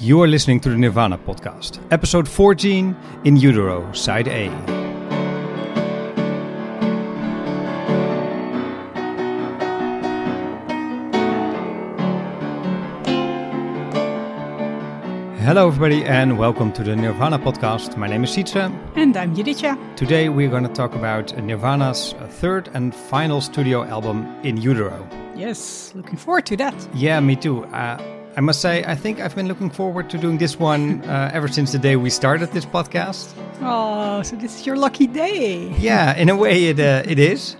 You are listening to the Nirvana podcast, episode 14 In Utero, side A. Hello, everybody, and welcome to the Nirvana podcast. My name is Sietse. And I'm Juditja. Today, we're going to talk about Nirvana's third and final studio album, In Utero. Yes, looking forward to that. Yeah, me too. Uh, I must say, I think I've been looking forward to doing this one uh, ever since the day we started this podcast. Oh, so this is your lucky day. Yeah, in a way, it uh, it is.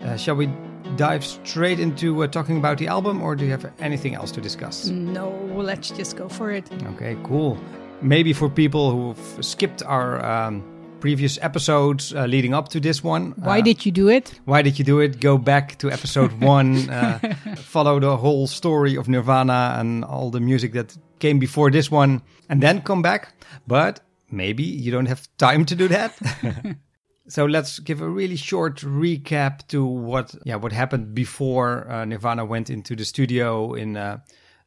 Uh, shall we dive straight into uh, talking about the album, or do you have anything else to discuss? No, let's just go for it. Okay, cool. Maybe for people who've skipped our um, previous episodes uh, leading up to this one. Why uh, did you do it? Why did you do it? Go back to episode one, uh, follow the whole story of Nirvana and all the music that came before this one, and then come back. But maybe you don't have time to do that. so let's give a really short recap to what yeah what happened before uh, Nirvana went into the studio in uh,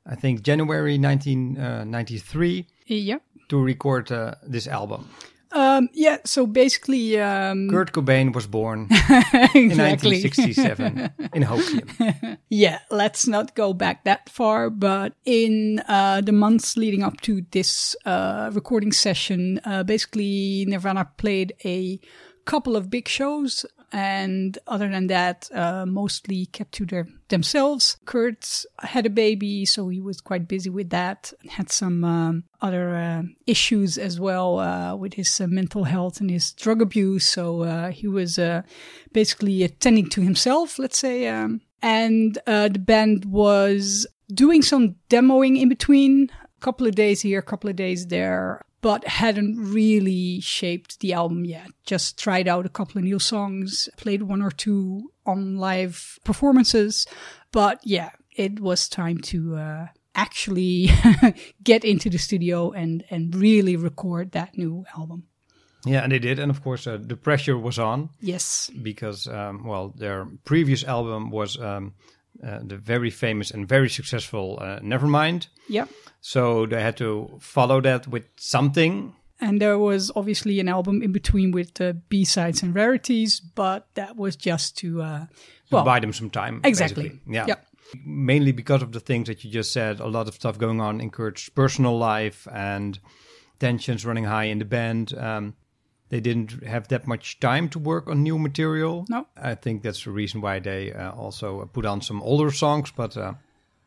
I think January 1993 Yeah. to record uh, this album. Um, yeah, so basically, um, Kurt Cobain was born in 1967 in Hoquiam. yeah, let's not go back that far, but in uh, the months leading up to this uh, recording session, uh, basically Nirvana played a couple of big shows. And other than that, uh, mostly kept to their, themselves. Kurt had a baby, so he was quite busy with that. And had some um, other uh, issues as well uh, with his uh, mental health and his drug abuse. So uh, he was uh, basically attending to himself, let's say. Um, and the band was doing some demoing in between, a couple of days here, a couple of days there, but hadn't really shaped the album yet. Just tried out a couple of new songs, played one or two on live performances, but yeah, it was time to uh, actually get into the studio and and really record that new album. Yeah, and they did, and of course uh, the pressure was on Yes. because um, well, their previous album was um, uh, the very famous and very successful uh, Nevermind. Yeah. So they had to follow that with something. And there was obviously an album in between with uh, B sides and rarities, but that was just to uh, well, buy them some time. exactly. basically. Yeah. Mainly because of the things that you just said, a lot of stuff going on in Kurt's personal life and tensions running high in the band. Um, they didn't have that much time to work on new material. No. I think that's the reason why they uh, also put on some older songs, but uh,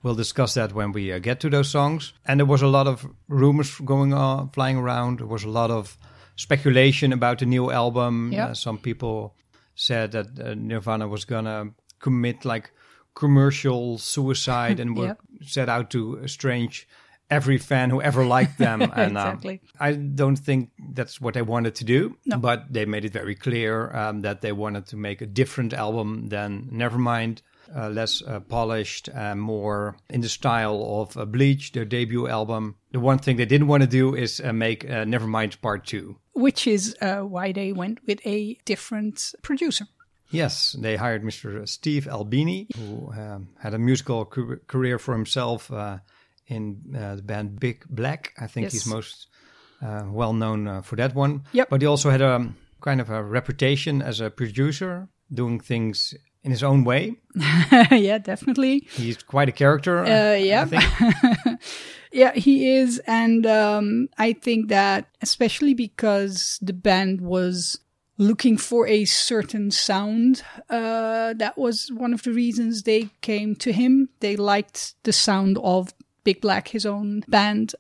we'll discuss that when we uh, get to those songs. And there was a lot of rumors going on, flying around. There was a lot of speculation about the new album. Yeah. Uh, some people said that uh, Nirvana was gonna commit like commercial suicide and would Yep. set out to estrange every fan who ever liked them. and um, Exactly. I don't think that's what they wanted to do, No. but they made it very clear um, that they wanted to make a different album than Nevermind. Uh, less uh, polished, uh, more in the style of uh, Bleach, their debut album. The one thing they didn't want to do is uh, make uh, Nevermind Part 2. which is uh, why they went with a different producer. Yes, they hired Mr. Steve Albini, who um, had a musical career for himself uh, in uh, the band Big Black. I think Yes. he's most uh, well known uh, for that one. Yep. But he also had a kind of a reputation as a producer, doing things in his own way. yeah, definitely. He's quite a character. Uh, yeah. I think. Yeah, he is. And um, I think that especially because the band was looking for a certain sound, uh, that was one of the reasons they came to him. They liked the sound of Big Black, his own band.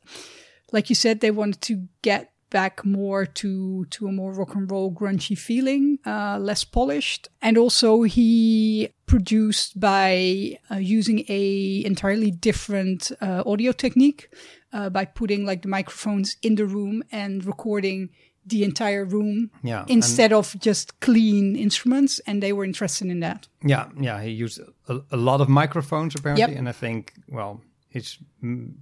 Like you said, they wanted to get back more to to a more rock and roll grungy feeling, uh, less polished, and also he produced by uh, using a entirely different uh, audio technique uh, by putting like the microphones in the room and recording the entire room Yeah, instead of just clean instruments, and they were interested in that. Yeah, yeah. He used a, a lot of microphones apparently, Yep. and I think well, his mm,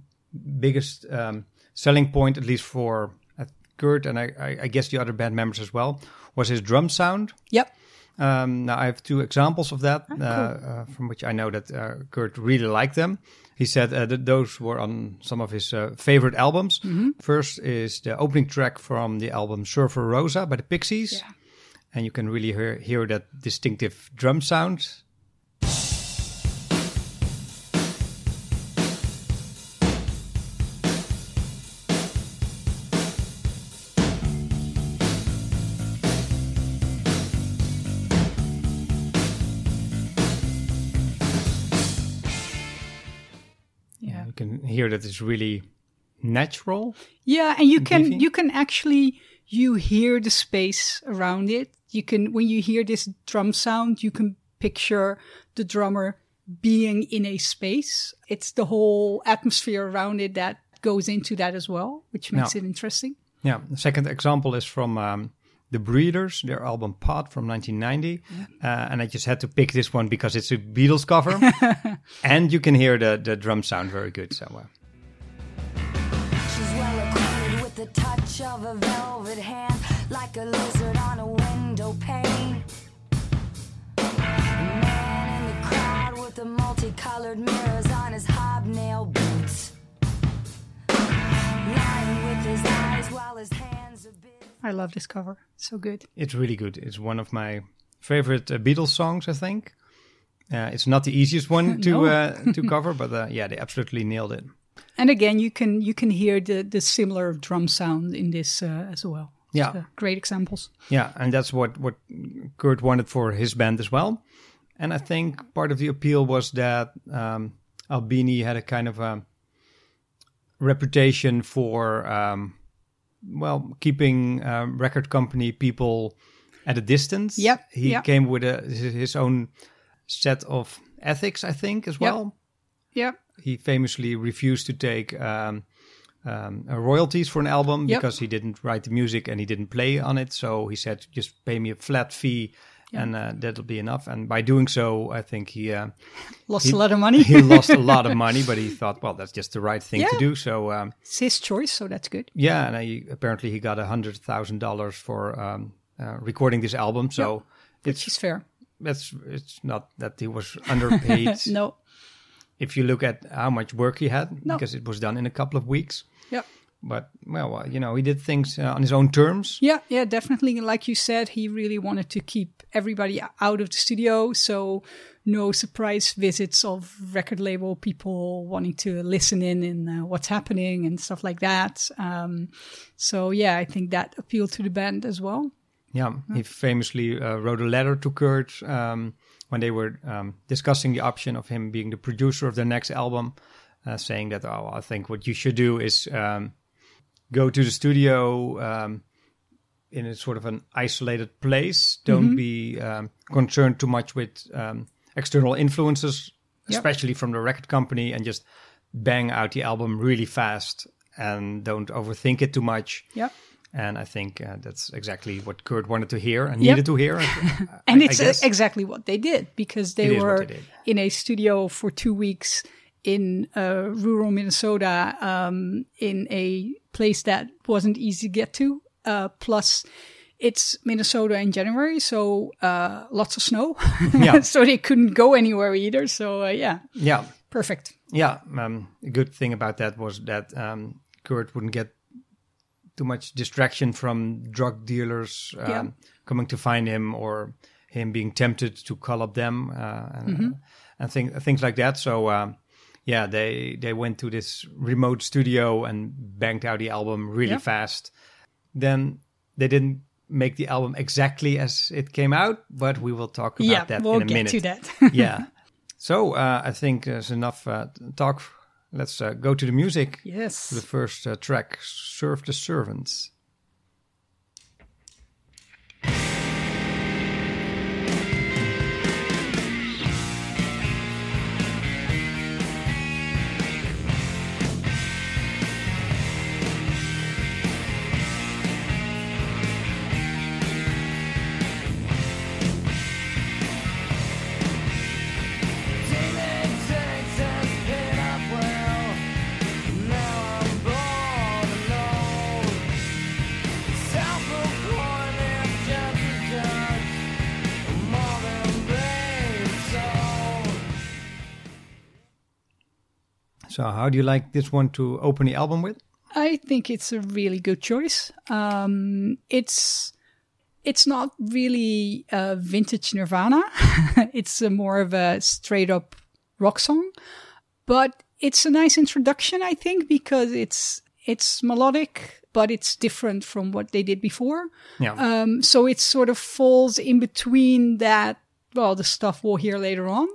biggest um, selling point, at least for uh, Kurt and I, I, I guess the other band members as well, was his drum sound. Yep. Um, now I have two examples of that, uh, cool. uh, from which I know that uh, Kurt really liked them. He said uh, that those were on some of his uh, favorite albums. Mm-hmm. First is the opening track from the album Surfer Rosa by the Pixies, Yeah. and you can really hear, hear that distinctive drum sound. Yeah. You can hear that it's really natural. Yeah, and you can Beefy. you can actually you hear the space around it. You can when you hear this drum sound, you can picture the drummer being in a space. It's the whole atmosphere around it that goes into that as well, which makes it interesting. Yeah. The second example is from um, the Breeders, their album Pod from 1990, uh, and I just had to pick this one because it's a Beatles cover, and you can hear the the drum sound very good. So. Uh, She's well acquainted with the touch of a velvet hand, like a lizard on a window pane. I love this cover. So good. It's really good. It's one of my favorite uh, Beatles songs, I think. Uh, it's not the easiest one to uh, to cover, but uh, yeah, they absolutely nailed it. And again, you can you can hear the the similar drum sound in this uh, as well. Yeah. So, great examples. Yeah, and that's what what Kurt wanted for his band as well. And I think part of the appeal was that um, Albini had a kind of a reputation for um, well keeping um, record company people at a distance. Yep, he yep. came with a, his own set of ethics, I think, as well. Yeah. he famously refused to take um, um, uh, royalties for an album Yep. because he didn't write the music and he didn't play on it. So he said, just pay me a flat fee and uh, that'll be enough. And by doing so, I think he uh, Lost He- a lot of money. he lost a lot of money, but he thought, well, that's just the right thing to do. So um, it's his choice, so that's good. yeah, and he, apparently he got a hundred thousand dollars for um, uh, recording this album. So Which it's is fair. it's it's not that he was underpaid. No. If you look at how much work he had, No. because it was done in a couple of weeks. Yep. But well, uh, you know, he did things uh, on his own terms. Yeah, yeah, definitely. Like you said, he really wanted to keep everybody out of the studio, so no surprise visits of record label people wanting to listen in and uh, what's happening and stuff like that. Um, so yeah, I think that appealed to the band as well. Yeah, he famously uh, wrote a letter to Kurt um, when they were um, discussing the option of him being the producer of their next album, uh, saying that, oh, I think what you should do is um, go to the studio um, in a sort of an isolated place. Don't be um, concerned too much with um, external influences, Yep. especially from the record company, and just bang out the album really fast and don't overthink it too much. Yeah. And I think uh, that's exactly what Kurt wanted to hear and Yep. needed to hear. And I- I it's uh, guess. exactly what they did because they what were they in a studio for two weeks in uh, rural Minnesota, um, in a place that wasn't easy to get to. Uh, plus, it's Minnesota in January, so uh, lots of snow. Yeah. so they couldn't go anywhere either. So uh, yeah, yeah, perfect. yeah. Um, a good thing about that was that um, Kurt wouldn't get too much distraction from drug dealers um, Yeah. coming to find him or him being tempted to call up them uh, and, Mm-hmm. and thing, things like that. So um, yeah, they they went to this remote studio and banged out the album really Yeah. fast. Then they didn't make the album exactly as it came out, but we will talk about yeah, that we'll in a get minute. to that. yeah. So uh, I think there's enough uh, talk. Let's uh, go to the music. yes. The first uh, track, "Serve the Servants." So, how do you like this one to open the album with? I think it's a really good choice. Um, it's it's not really a vintage Nirvana. it's a more of a straight up rock song, but it's a nice introduction, I think, because it's it's melodic, but it's different from what they did before. Yeah. Um, so it sort of falls in between that, well, the stuff we'll hear later on.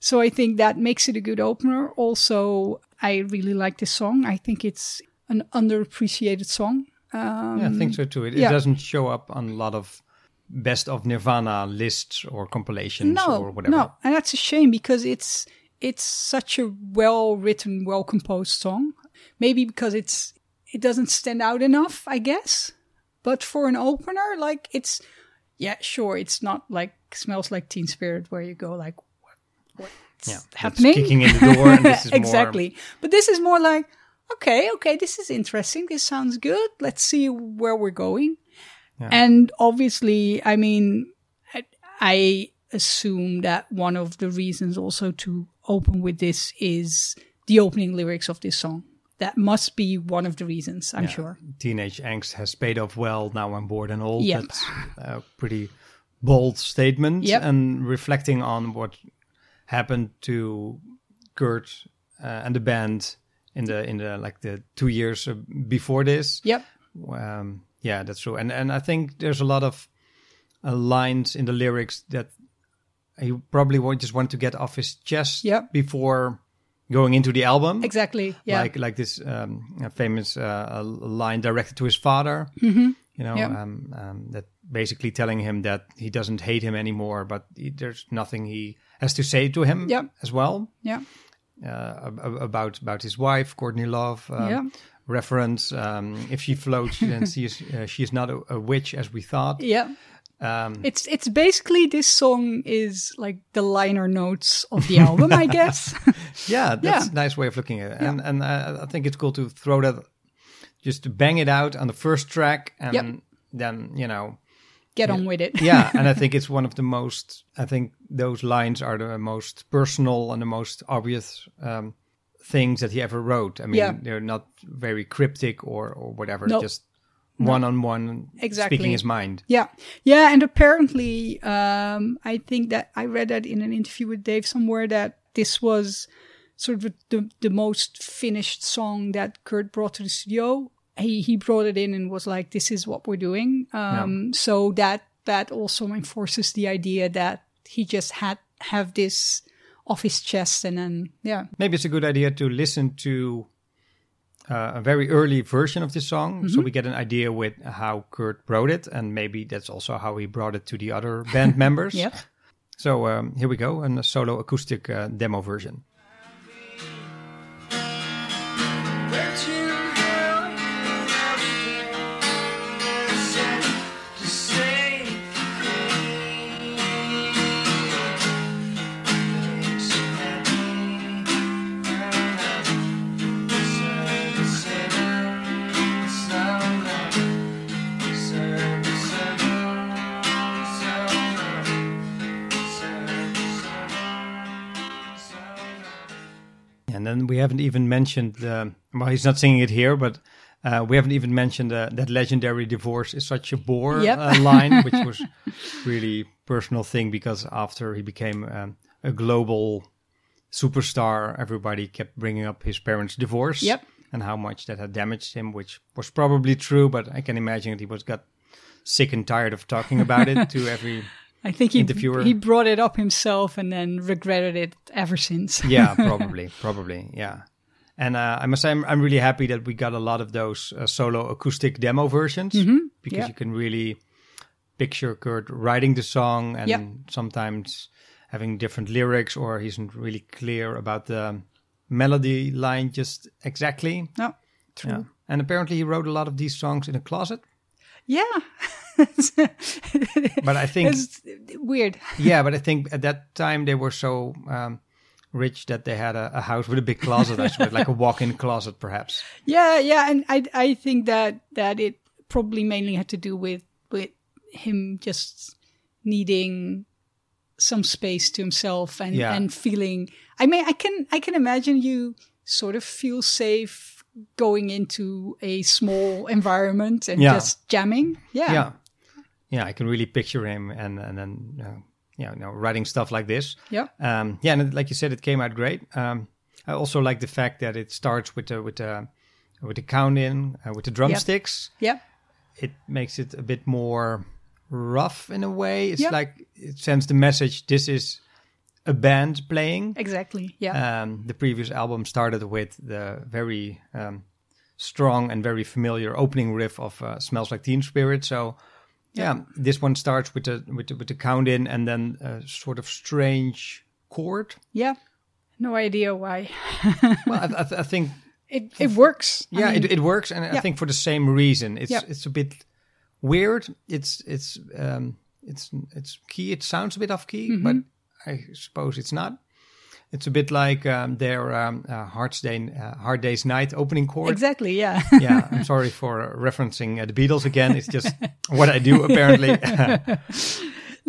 So I think that makes it a good opener. Also, I really like this song. I think it's an underappreciated song. Um, yeah, I think so too. It, yeah. it doesn't show up on a lot of best of Nirvana lists or compilations no, or whatever. no, and that's a shame because it's it's such a well written, well composed song. Maybe because it's it doesn't stand out enough, I guess. But for an opener, like it's yeah, sure, it's not like smells like Teen Spirit where you go like what's Yeah, happening? kicking in the door, and this is more- exactly. But this is more like okay, okay, this is interesting. This sounds good. Let's see where we're going. Yeah. And obviously, I mean, I, I assume that one of the reasons also to open with this is the opening lyrics of this song. That must be one of the reasons, I'm Yeah. sure. Teenage angst has paid off well. Now I'm bored and old. Yep. That's a pretty bold statement Yep. and reflecting on what happened to Kurt uh, and the band in the in the like the two years before this. Yep. Um, yeah, that's true. And and I think there's a lot of uh, lines in the lyrics that he probably just want to get off his chest Yep. before going into the album. Exactly. Yeah. Like like this um, famous uh, line directed to his father. Mm-hmm. You know, Yeah. um, um, that basically telling him that he doesn't hate him anymore, but he, there's nothing he has to say to him Yep. as well yeah. uh, ab- ab- about about his wife, Courtney Love. Um, Yeah. Reference: um, If she floats, then she is uh, she is not a, a witch as we thought. Yeah. Um, It's it's basically this song is like the liner notes of the album, I guess. yeah, that's Yeah. a nice way of looking at it, and and uh, I think it's cool to throw that, just to bang it out on the first track, and Yep. then you know Get on with it. yeah and i think it's one of the most i think those lines are the most personal and the most obvious um, things that he ever wrote i mean Yeah. they're not very cryptic or or whatever No. just one-on-one Exactly. speaking his mind Yeah, yeah, and apparently, um, I think that I read that in an interview with Dave somewhere that this was sort of the the most finished song that Kurt brought to the studio. He he brought it in and was like, "This is what we're doing." Um, So that that also enforces the idea that he just had have this off his chest, and then yeah, maybe it's a good idea to listen to uh, a very early version of this song Mm-hmm. so we get an idea with how kurt wrote it and maybe that's also how he brought it to the other band members Yep. so um, here we go a solo acoustic uh, demo version And we haven't even mentioned, uh, well, he's not singing it here, but uh, we haven't even mentioned uh, that legendary divorce is such a bore Yep. uh, line, which was really personal thing because after he became um, a global superstar, everybody kept bringing up his parents' divorce Yep. and how much that had damaged him, which was probably true, but I can imagine that he was got sick and tired of talking about it to every I think he Interviewer. he brought it up himself and then regretted it ever since. yeah, probably, probably, yeah. And uh, I must say, I'm, I'm really happy that we got a lot of those uh, solo acoustic demo versions because Mm-hmm. yeah. you can really picture Kurt writing the song and Yep. sometimes having different lyrics or he isn't really clear about the melody line just exactly. No, true. Yeah. And apparently he wrote a lot of these songs in a closet. Yeah. But I think it's weird. yeah, but I think at that time they were so um, rich that they had a, a house with a big closet, I suppose, like a walk-in closet, perhaps. Yeah, yeah, and I I think that that it probably mainly had to do with with him just needing some space to himself and Yeah. and feeling. I mean, I can I can imagine you sort of feel safe going into a small environment and Yeah. just jamming. Yeah. yeah, yeah. I can really picture him and and then uh, yeah, you know, writing stuff like this. Yeah. Um, yeah, and like you said, it came out great. Um, I also like the fact that it starts with the with the with the count in uh, with the drumsticks. Yeah. It makes it a bit more rough in a way. It's like it sends the message: this is a band playing. Exactly. Yeah. Um, the previous album started with the very um, strong and very familiar opening riff of uh, "Smells Like Teen Spirit." So, yeah, this one starts with the with the, with the count in and then a sort of strange chord. yeah. No idea why. well, I, I, I think It it works. I yeah, mean, it, it works, and I think for the same reason. It's Yeah. it's a bit weird. It's it's um, it's it's key. It sounds a bit off key, Mm-hmm. but I suppose it's not. It's a bit like um, their um, uh, Hard, Day, uh, Hard Day's Night opening chord. exactly. Yeah. yeah, I'm sorry for uh, referencing uh, the Beatles again. It's just what I do apparently.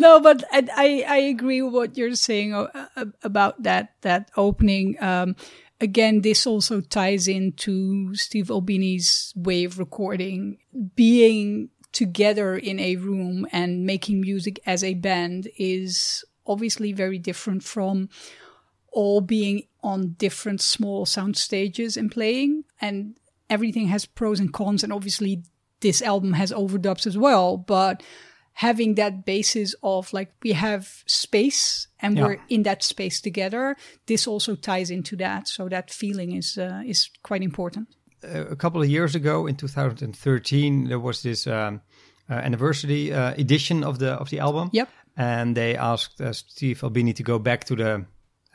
No, but I, I, I agree with what you're saying uh, uh, about that, that opening. Um, again, this also ties into Steve Albini's way of recording, being together in a room and making music as a band is obviously very different from all being on different small sound stages and playing and everything has pros and cons and obviously this album has overdubs as well but having that basis of like we have space and Yeah. we're in that space together this also ties into that so that feeling is uh, is quite important a couple of years ago, in 2013, there was this um, uh, anniversary uh, edition of the of the album. Yep. And they asked uh, Steve Albini to go back to the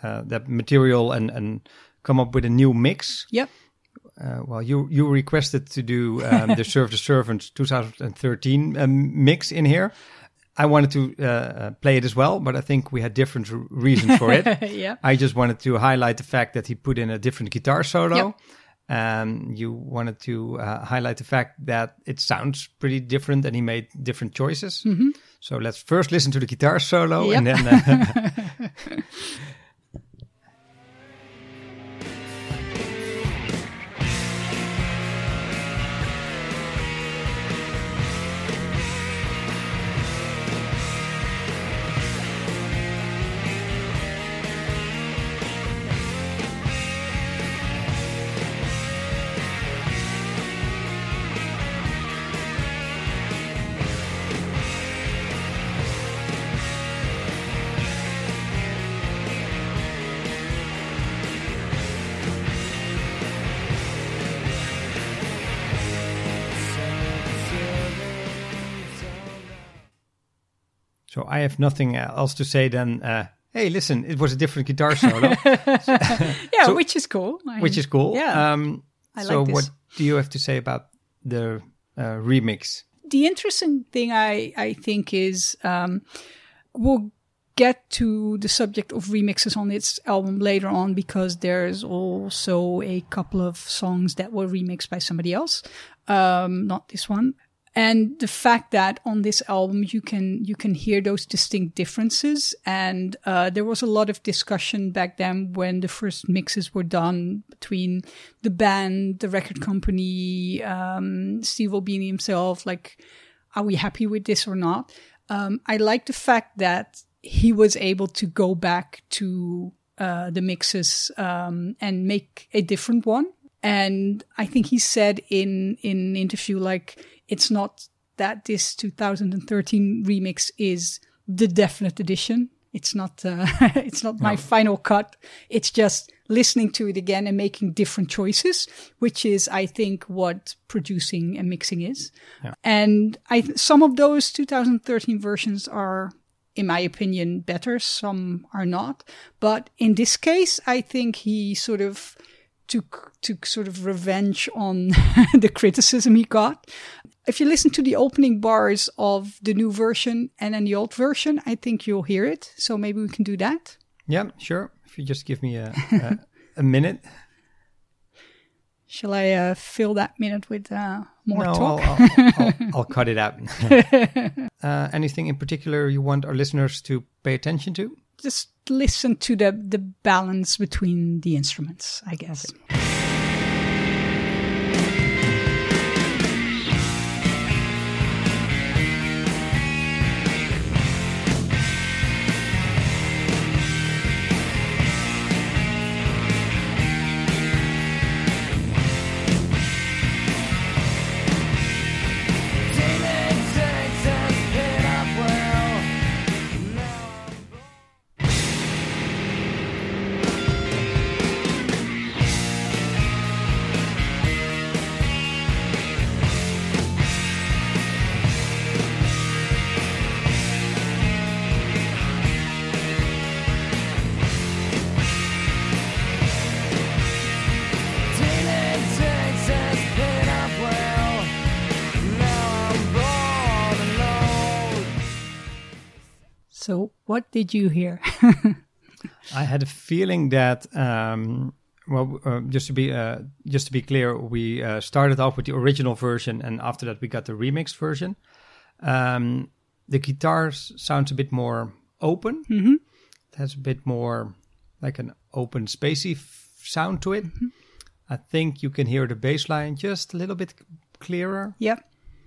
uh, that material and and come up with a new mix. yep Uh, well, you you requested to do um, the Serve the Servant 2013 um, mix in here. I wanted to uh, uh, play it as well, but I think we had different r- reasons for it. yeah I just wanted to highlight the fact that he put in a different guitar solo. Yep. Um, you wanted to uh, highlight the fact that it sounds pretty different and he made different choices. So let's first listen to the guitar solo and Yep. then. so I have nothing else to say than, uh, hey, listen, it was a different guitar solo, yeah So- which is cool I which is cool. yeah Um, I so like this. what do you have to say about the uh, remix? the interesting thing I, I think is um, we'll get to the subject of remixes on its album later on because there's also a couple of songs that were remixed by somebody else, um, not this one. And the fact that on this album you can you can hear those distinct differences, and uh, there was a lot of discussion back then when the first mixes were done between the band, the record company, um, Steve Albini himself. Like, are we happy with this or not? Um, I like the fact that he was able to go back to uh, the mixes um, and make a different one. And I think he said in in an interview like it's not that this 2013 remix is the definite edition. It's not uh, it's not my final cut. It's just listening to it again and making different choices, which is I think what producing and mixing is. And I th- some of those 2013 versions are in my opinion better, some are not. But in this case, I think he sort of took took sort of revenge on the criticism he got. If you listen to the opening bars of the new version and then the old version, I think you'll hear it. So maybe we can do that. Yeah, sure. If you just give me a, a, a minute. Shall I uh, fill that minute with uh, more no, talk? I'll, I'll, I'll, I'll cut it out. uh, anything in particular you want our listeners to pay attention to? Just listen to the the balance between the instruments, I guess. So, what did you hear? I had a feeling that, um, well, uh, just to be uh, just to be clear, we uh, started off with the original version, and after that we got the remixed version. Um, the guitars sounds a bit more open. Mhm. It has a bit more like an open, spacey f- sound to it. Mm-hmm. I think you can hear the bass line just a little bit clearer. yep,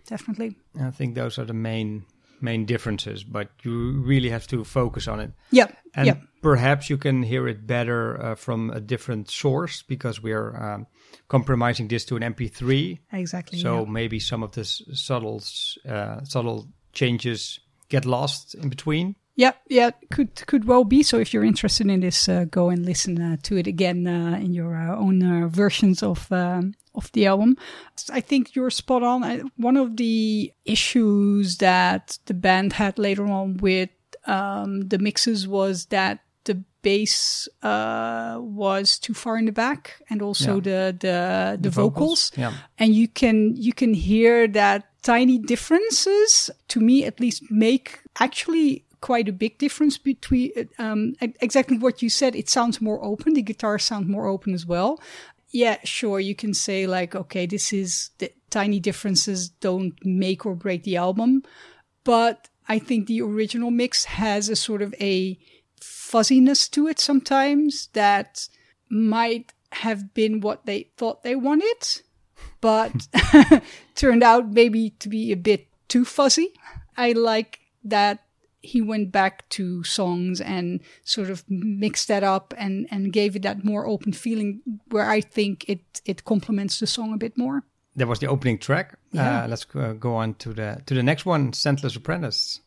definitely. I think those are the main main differences, but you really have to focus on it. Yeah. And perhaps you can hear it better uh, from a different source because we're um, compromising this to an MP3. Exactly. So yeah. maybe some of the subtle, uh, subtle changes get lost in between. Yeah, yeah, could could well be. So if you're interested in this, uh, go and listen uh, to it again uh, in your uh, own uh, versions of um, of the album. I think you're spot on. I, one of the issues that the band had later on with um, the mixes was that the bass uh, was too far in the back, and also Yeah. the the the, vocals Yeah. and you can you can hear that tiny differences to me at least make actually quite a big difference between um, e- exactly what you said. It sounds more open. The guitars sound more open as well. Yeah sure you can say like okay this is the tiny differences don't make or break the album. But i think the original mix has a sort of a fuzziness to it sometimes that might have been what they thought they wanted but turned out maybe to be a bit too fuzzy. I like that he went back to songs and sort of mixed that up and, and gave it that more open feeling where I think it, it complements the song a bit more. That was the opening track. Yeah. Uh, let's go on to the to the next one, Scentless Apprentice.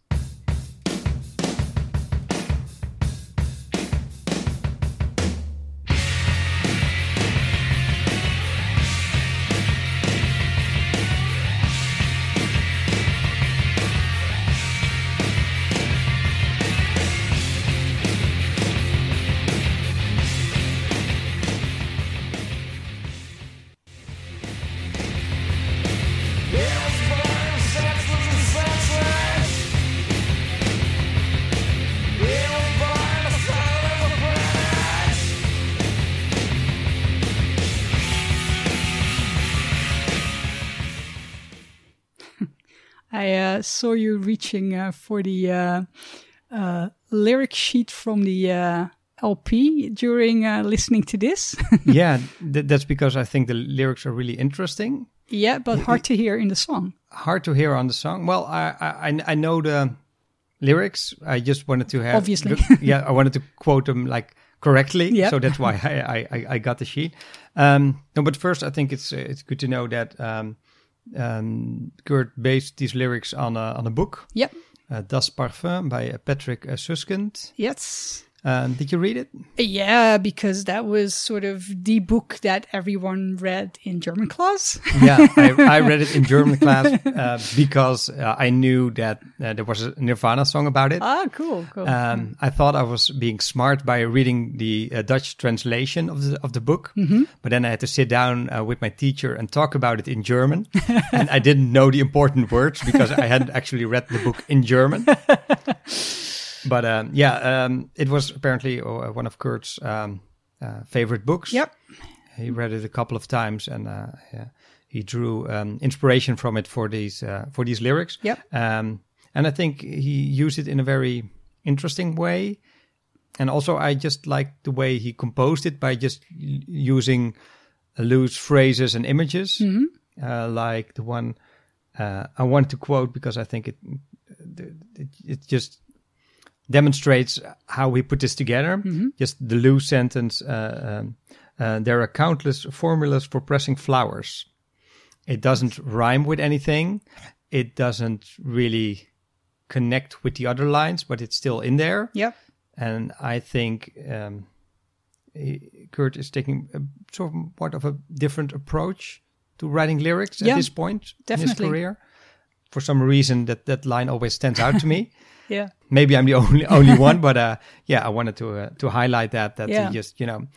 Saw you reaching uh, for the uh, uh, lyric sheet from the uh, LP during uh, listening to this. yeah, th- that's because I think the lyrics are really interesting. yeah, but hard to hear in the song. Hard to hear on the song. Well, I I, I- know the lyrics. I just wanted to have Obviously. yeah, I wanted to quote them like correctly. Yep. So that's why I, I, I- got the sheet. Um, no, but first I think it's it's good to know that um, um, Kurt based these lyrics on a, on a book, Yep. uh, Das Parfum by uh, Patrick uh, Suskind. Yes. Um, did you read it? Yeah, because that was sort of the book that everyone read in German class. yeah, I, I read it in German class uh, because uh, I knew that uh, there was a Nirvana song about it. ah, cool, cool. Um, I thought I was being smart by reading the uh, Dutch translation of the of the book, but then I had to sit down uh, with my teacher and talk about it in German, and I didn't know the important words because I hadn't actually read the book in German. But um, yeah, um, it was apparently uh, one of Kurt's um, uh, favorite books. yep. He read it a couple of times, and uh, yeah, he drew um, inspiration from it for these uh, for these lyrics. Yep. Um, and I think he used it in a very interesting way. And also, I just like the way he composed it by just using loose phrases and images, uh, like the one uh, I want to quote because I think it it, it just demonstrates how we put this together. Just the loose sentence. Uh, um, uh, there are countless formulas for pressing flowers. It doesn't rhyme with anything. It doesn't really connect with the other lines, but it's still in there. Yep. And I think um, Kurt is taking a sort of what of a different approach to writing lyrics Yeah, at this point in his definitely. career. For some reason, that that line always stands out to me. Yeah. Maybe I'm the only only one, but uh, yeah, I wanted to uh, to highlight that that Yeah. he just you know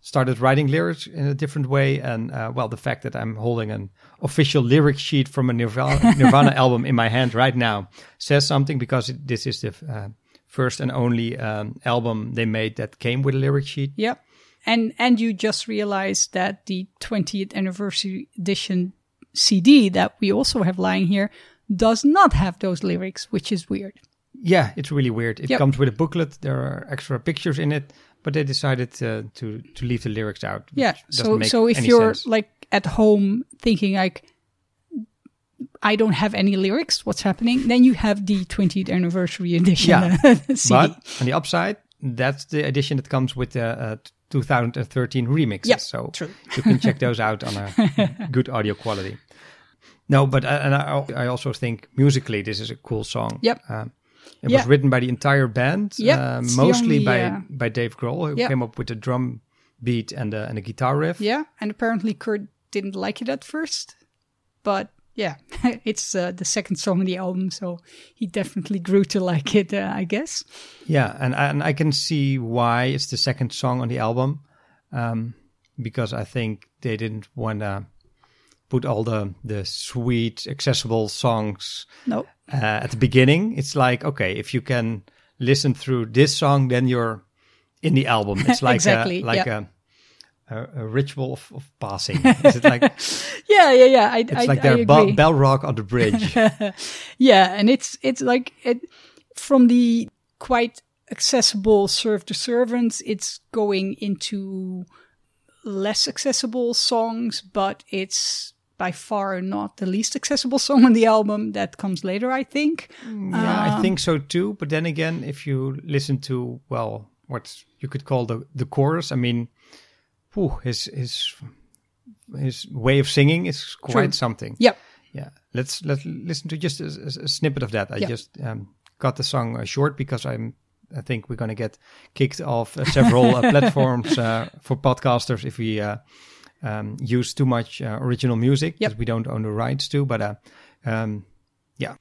started writing lyrics in a different way, and uh, well, the fact that I'm holding an official lyric sheet from a Nirvana, Nirvana album in my hand right now says something because it, this is the uh, first and only um, album they made that came with a lyric sheet. Yep. And and you just realized that the 20th anniversary edition CD that we also have lying here does not have those lyrics, which is weird. Yeah, it's really weird. It Yep. comes with a booklet. There are extra pictures in it, but they decided uh, to to leave the lyrics out. Yeah. So so if you're sense. like at home thinking like I don't have any lyrics, what's happening? Then you have the 20th anniversary edition Yeah. But on the upside, that's the edition that comes with the uh, 2013 remixes. Yeah, so true. you can check those out on a good audio quality. No, but uh, and I, I also think musically this is a cool song. Yep. Um, it Yeah. was written by the entire band, Yep, uh, mostly only, by uh, by Dave Grohl, who Yep. came up with the drum beat and the and the guitar riff. Yeah, and apparently Kurt didn't like it at first, but yeah, it's uh, the second song on the album, so he definitely grew to like it, uh, I guess. Yeah, and and I can see why it's the second song on the album, um, because I think they didn't want to put all the the sweet, accessible songs No, uh, at the beginning. It's like okay, if you can listen through this song, then you're in the album. It's like Exactly, a, like yeah. a, a ritual of, of passing. Is it like yeah, yeah, yeah. I, I, like their bell rock on the bridge? yeah, and it's it's like it from the quite accessible serve to servants. It's going into less accessible songs, but it's by far not the least accessible song on the album. That comes later, I think. Yeah, Um, I think so too. But then again, if you listen to well, what you could call the the chorus, I mean, whew, his his his way of singing is quite True. something. Yeah, Yeah, let's let's listen to just a, a- a snippet of that. I Yeah. just um, got the song uh, short because I'm. I think we're going to get kicked off uh, several uh, platforms uh, for podcasters if we uh, um, use too much uh, original music Yep. that we don't own the rights to. But uh, um, yeah,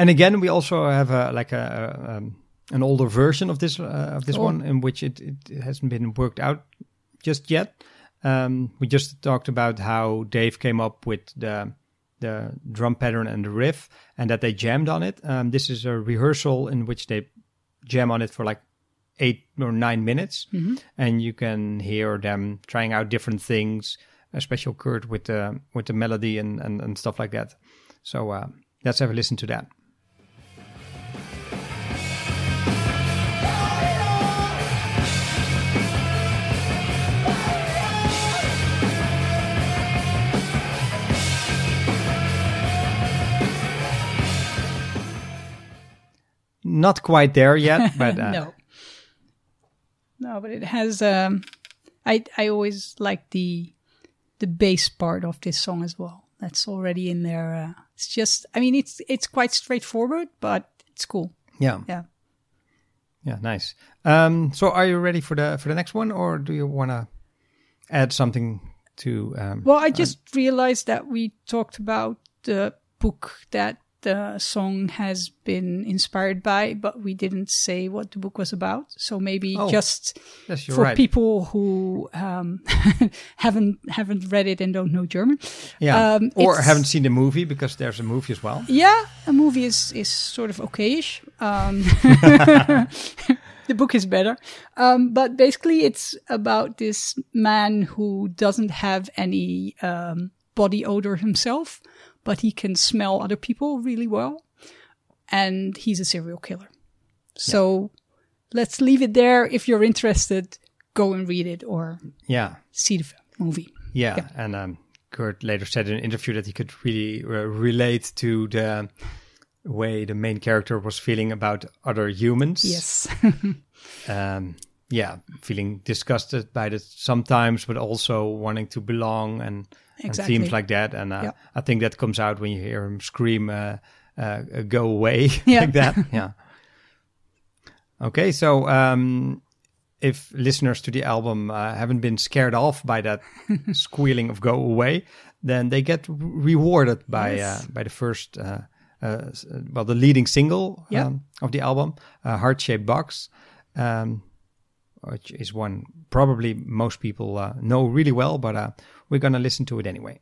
And again, we also have a, like a, a um, an older version of this uh, of this Oh. one in which it, it hasn't been worked out just yet. Um, we just talked about how Dave came up with the the drum pattern and the riff, and that they jammed on it. Um, this is a rehearsal in which they jam on it for like eight or nine minutes, and you can hear them trying out different things, especially Kurt with the with the melody and and, and stuff like that. So uh, let's have a listen to that. Not quite there yet, but uh, no. No, but it has. Um, I I always like the the bass part of this song as well. That's already in there. Uh, it's just. I mean, it's it's quite straightforward, but it's cool. yeah, Yeah. yeah, nice. Um, so, are you ready for the for the next one, or do you want to add something to? Um, Well, I just realized that we talked about the book that the song has been inspired by, but we didn't say what the book was about. So maybe Oh, just yes, for right. people who um, haven't haven't read it and don't know German. yeah, um, or haven't seen the movie because there's a movie as well. Yeah, a movie is is sort of okayish. Um, the book is better, um, but basically it's about this man who doesn't have any um, body odor himself, but he can smell other people really well, and he's a serial killer. So let's leave it there. If you're interested, go and read it or Yeah, see the movie. yeah, Yeah. and um, Kurt later said in an interview that he could really uh, relate to the way the main character was feeling about other humans. Yes. um, yeah, feeling disgusted by it sometimes, but also wanting to belong and, and themes like that. And uh, Yeah. I think that comes out when you hear him scream, uh, uh, "Go away!" Yeah. like that. Yeah. Okay, so um, if listeners to the album uh, haven't been scared off by that squealing of "Go away," then they get rewarded by Yes. uh, by the first, uh, well, the leading single Yeah. um, of the album, uh, "Heart Shaped Box," um, which is one probably most people uh, know really well, but we're gonna listen to it anyway.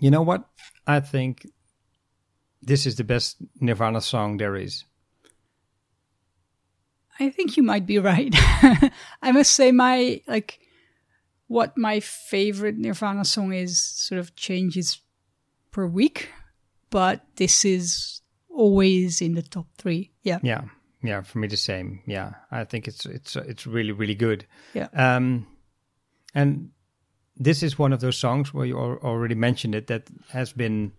You know what? I think this is the best Nirvana song there is. I think you might be right. I must say my like what my favorite Nirvana song is sort of changes per week, but this is always in the top 3. Yeah. Yeah, yeah, for me the same. Yeah, I think it's it's it's really really good. Yeah. Um, and this is one of those songs where you al- already mentioned it that has been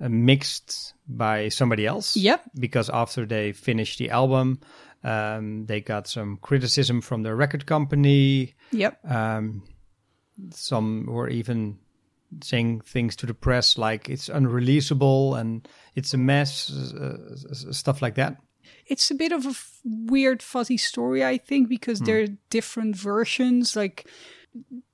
uh, mixed by somebody else. Yep. Because after they finished the album, um, they got some criticism from the record company. Yep. Um, some were even saying things to the press like it's unreleasable and it's a mess, uh, stuff like that. it's a bit of a f- weird fuzzy story i think because there are different versions like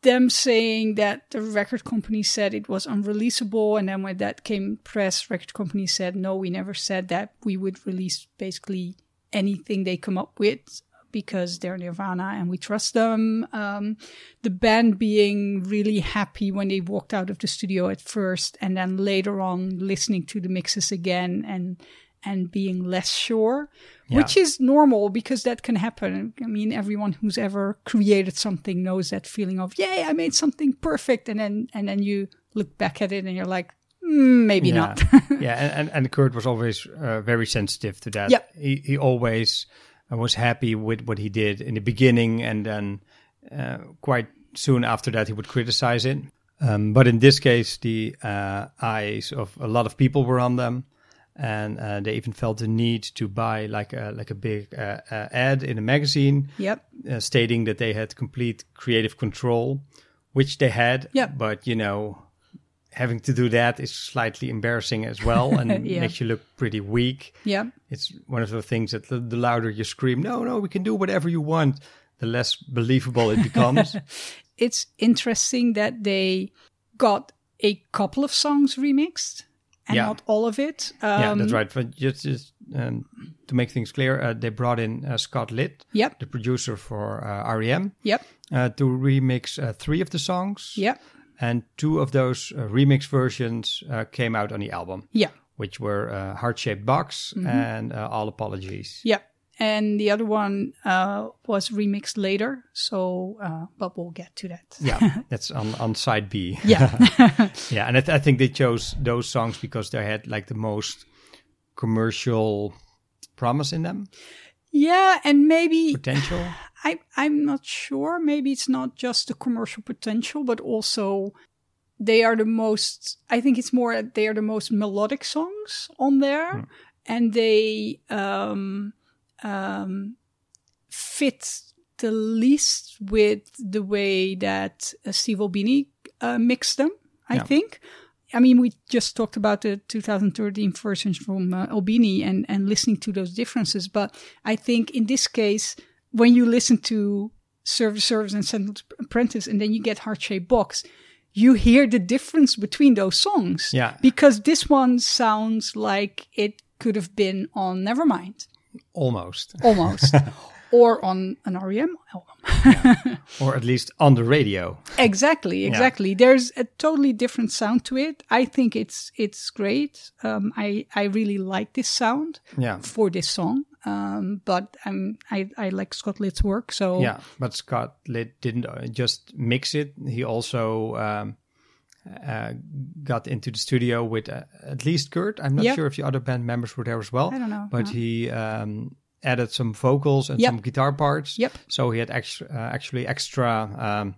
them saying that the record company said it was unreleasable and then when that came press record company said no we never said that we would release basically anything they come up with because they're nirvana and we trust them. Um, the band being really happy when they walked out of the studio at first and then later on listening to the mixes again and and being less sure, which is normal because that can happen. I mean, everyone who's ever created something knows that feeling of, "Yay, I made something perfect," and then and then you look back at it and you're like, mm, "Maybe yeah. not." yeah, and, and, Kurt was always uh, very sensitive to that. Yep. He, he always uh, was happy with what he did in the beginning, and then uh, quite soon after that, he would criticize it. Um, but in this case, the uh, eyes of a lot of people were on them, and uh, they even felt the need to buy like a like a big uh, uh, ad in a magazine yep. uh, stating that they had complete creative control, which they had. Yeah. But you know, having to do that is slightly embarrassing as well, and Yeah. makes you look pretty weak. Yeah. It's one of the things that the, the louder you scream, "No, no, we can do whatever you want," the less believable it becomes. It's interesting that they got a couple of songs remixed and Yeah. not all of it. Um, yeah, that's right. But just, just um, to make things clear, uh, they brought in uh, Scott Litt, Yep. the producer for uh, REM, Yep. uh, to remix uh, three of the songs. Yep. and two of those uh, remix versions uh, came out on the album, Yeah. which were uh, Heart Shaped Box and uh, All Apologies. Yep. And the other one uh, was remixed later. So, uh, but we'll get to that. Yeah, that's on, on side B. Yeah. yeah, and I, th- I think they chose those songs because they had like the most commercial promise in them, yeah. And maybe potential. I, I'm not sure. Maybe it's not just the commercial potential, but also they are the most, I think it's more, they are the most melodic songs on there. And they um, um, fit the least with the way that uh, Steve Albini uh, mixed them, I Yeah. think. I mean, we just talked about the 2013 versions from uh, Albini and, and listening to those differences. But I think in this case, when you listen to Serve the Servants and Scentless Apprentice and then you get Heart Shaped Box, you hear the difference between those songs. Yeah. Because this one sounds like it could have been on Nevermind, Almost, almost, or on an REM album. or at least on the radio. Exactly, exactly. There's a totally different sound to it. I think it's it's great. Um, I I really like this sound Yeah. for this song. Um, but I'm I I like Scott Litt's work. So Yeah, but Scott Litt didn't uh, just mix it. He also um, uh, got into the studio with uh, at least Kurt. I'm not Yeah. sure if the other band members were there as well. I don't know, But no. he um, added some vocals and Yep. some guitar parts. Yep. So he had extra, uh, actually extra um,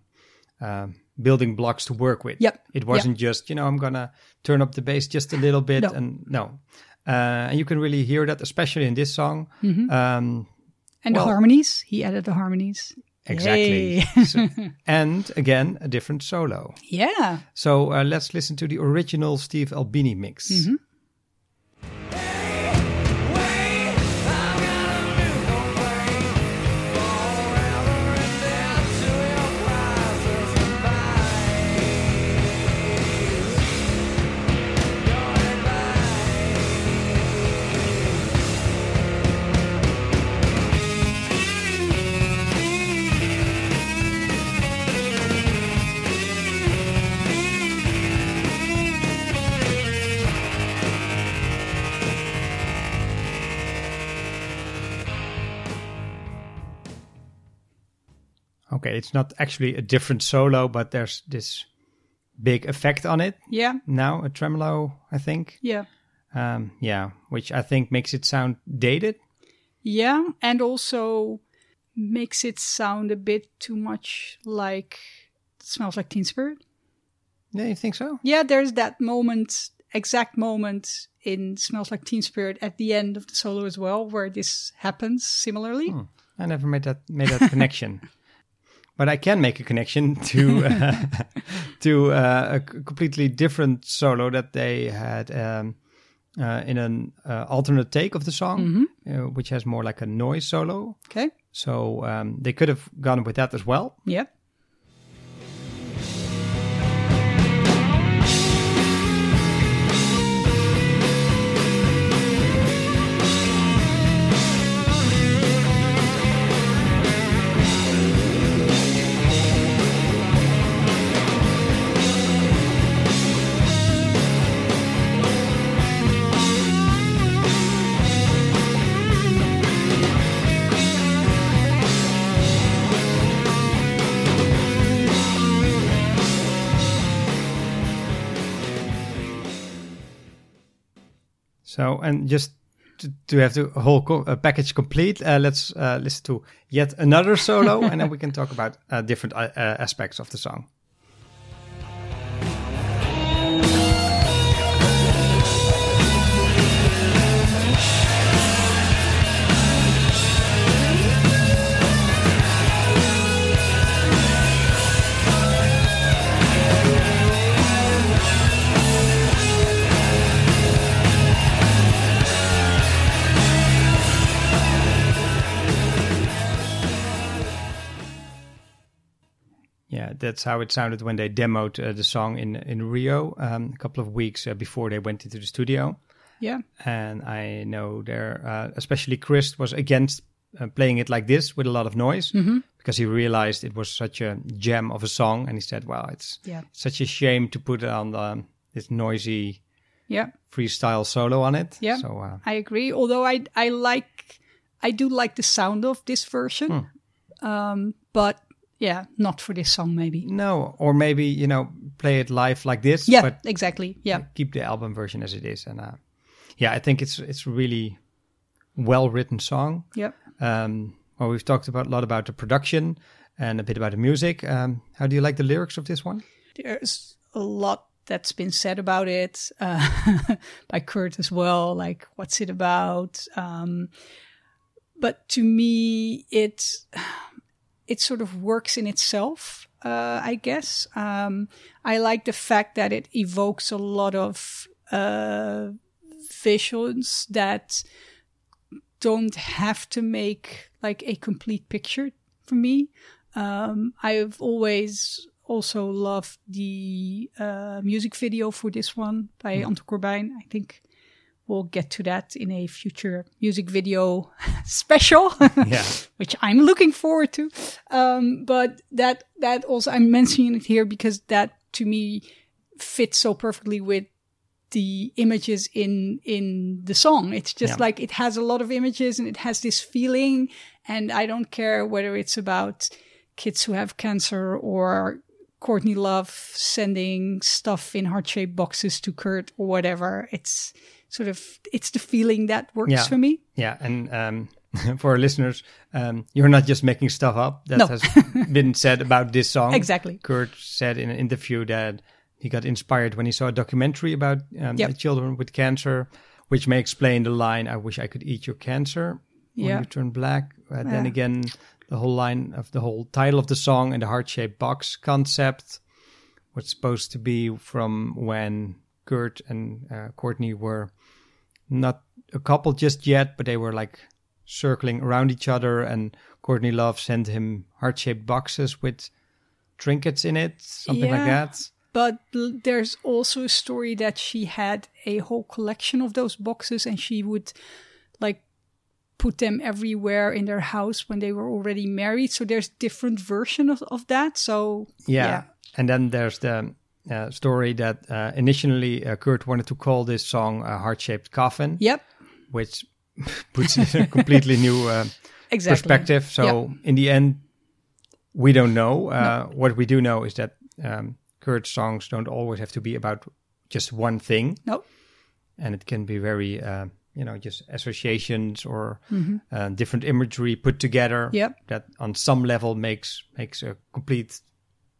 um, building blocks to work with. Yep. It wasn't just, you know, I'm going to turn up the bass just a little bit No. and no. Uh, and you can really hear that, especially in this song. Mm-hmm. Um, And Well- the harmonies, he added the harmonies. Exactly. Yay. So- and again, a different solo. Yeah. So uh, let's listen to the original Steve Albini mix. Mm-hmm. Okay, it's not actually a different solo, but there's this big effect on it Yeah. now, a tremolo, I think. Yeah. Um, yeah, which I think makes it sound dated. Yeah. And also makes it sound a bit too much like smells like Teen Spirit. Yeah, you think so? Yeah, there's that moment, exact moment in Smells Like Teen Spirit at the end of the solo as well, where this happens similarly. Hmm. I never made that made that connection. But I can make a connection to uh, to uh, a completely different solo that they had um, uh, in an uh, alternate take of the song, uh, which has more like a noise solo. Okay. So um, they could have gone with that as well. Yeah. So and just to, to have the whole co- uh, package complete, uh, let's uh, listen to yet another solo, and then we can talk about uh, different uh, aspects of the song. That's how it sounded when they demoed uh, the song in in Rio um, a couple of weeks uh, before they went into the studio. Yeah. And I know there, uh, especially Chris was against uh, playing it like this with a lot of noise because he realized it was such a gem of a song, and he said, "Well, it's Yeah. such a shame to put on um, this noisy Yeah. freestyle solo on it." Yeah. So uh, I agree. Although I I like I do like the sound of this version. Hmm. Um, but yeah, not for this song maybe. no, or maybe you know, play it live like this. Yeah, but exactly. Yeah. keep the album version as it is. And uh, yeah, I think it's it's really well written song. Yep. Um, well, we've talked about a lot about the production and a bit about the music. Um, how do you like the lyrics of this one? There's a lot that's been said about it uh, by Kurt as well. Like, what's it about? Um, but to me, it it sort of works in itself. Uh, I guess um, I like the fact that it evokes a lot of uh, visions that don't have to make like a complete picture for me. Um, I've always also loved the uh, music video for this one by Anton Corbijn. I think we'll get to that in a future music video special, Yeah. which I'm looking forward to. Um, but that that also I'm mentioning it here because that to me fits so perfectly with the images in in the song. It's just Yeah. like it has a lot of images and it has this feeling. And I don't care whether it's about kids who have cancer or Courtney Love sending stuff in heart shaped boxes to Kurt or whatever. It's sort of it's the feeling that works Yeah. for me. Yeah, and um, for our listeners, um, you're not just making stuff up. That No. has been said about this song. Exactly. Kurt said in an interview that he got inspired when he saw a documentary about um, Yep. children with cancer, which may explain the line, I wish I could eat your cancer when Yeah. you turn black. Uh, Then again, the whole line of the whole title of the song and the heart shaped box concept was supposed to be from when Kurt and uh, Courtney were not a couple just yet, but they were like circling around each other. And Courtney Love sent him heart shaped boxes with trinkets in it, something like that. But l- there's also a story that she had a whole collection of those boxes and she would like put them everywhere in their house when they were already married. So there's different version of, of that. So Yeah. Yeah. And then there's the uh, story that uh, initially uh, Kurt wanted to call this song a heart shaped coffin, Yep. which puts it in a completely new uh, Exactly. perspective. So Yep. in the end, we don't know. Uh, What we do know is that um, Kurt's songs don't always have to be about just one thing, No. and it can be very, uh, you know, just associations or Mm-hmm. uh, different imagery put together. Yep. That on some level makes makes a complete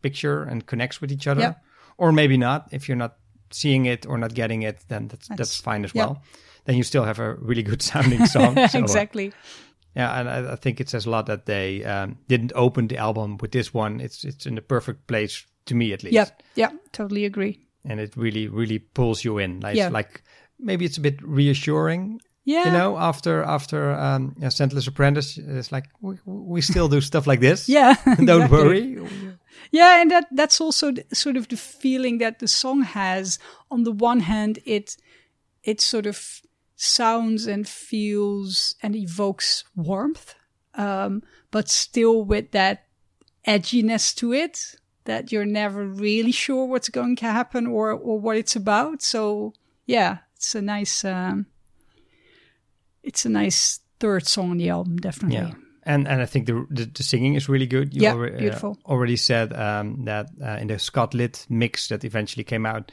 picture and connects with each other, Yep. Or maybe not. If you're not seeing it or not getting it, then that's that's, That's- fine as yep. well. Then you still have a really good sounding song. So, uh, exactly. yeah, and I, I think it says a lot that they um, didn't open the album with this one. It's it's in the perfect place to me at least. Yeah, Yep. Totally agree. and it really really pulls you in. Like Yeah. like maybe it's a bit reassuring. Yeah. You know, after after um, a Scentless Apprentice, it's like we, we still do stuff like this. Yeah. don't exactly. worry. Yeah, and that that's also the, sort of the feeling that the song has. On the one hand, it it sort of sounds and feels and evokes warmth, um, but still with that edginess to it that you're never really sure what's going to happen or or what it's about. So yeah, it's a nice um, it's a nice third song on the album, definitely. Yeah. And and I think the the, the singing is really good. You Yeah, alre- uh, beautiful. already said um, that uh, in the Scott Litt mix that eventually came out,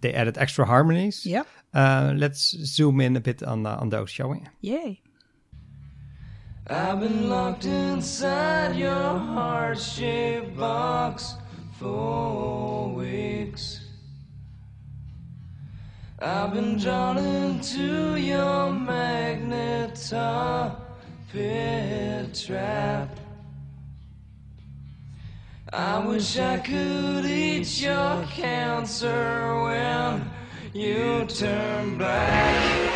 they added extra harmonies. Yeah. Uh, let's zoom in a bit on uh, on those, shall we? Yay. I've been locked inside your heart shaped box for weeks. I've been drawn into your magnetar pit trap. I wish I could eat your cancer when you turn black.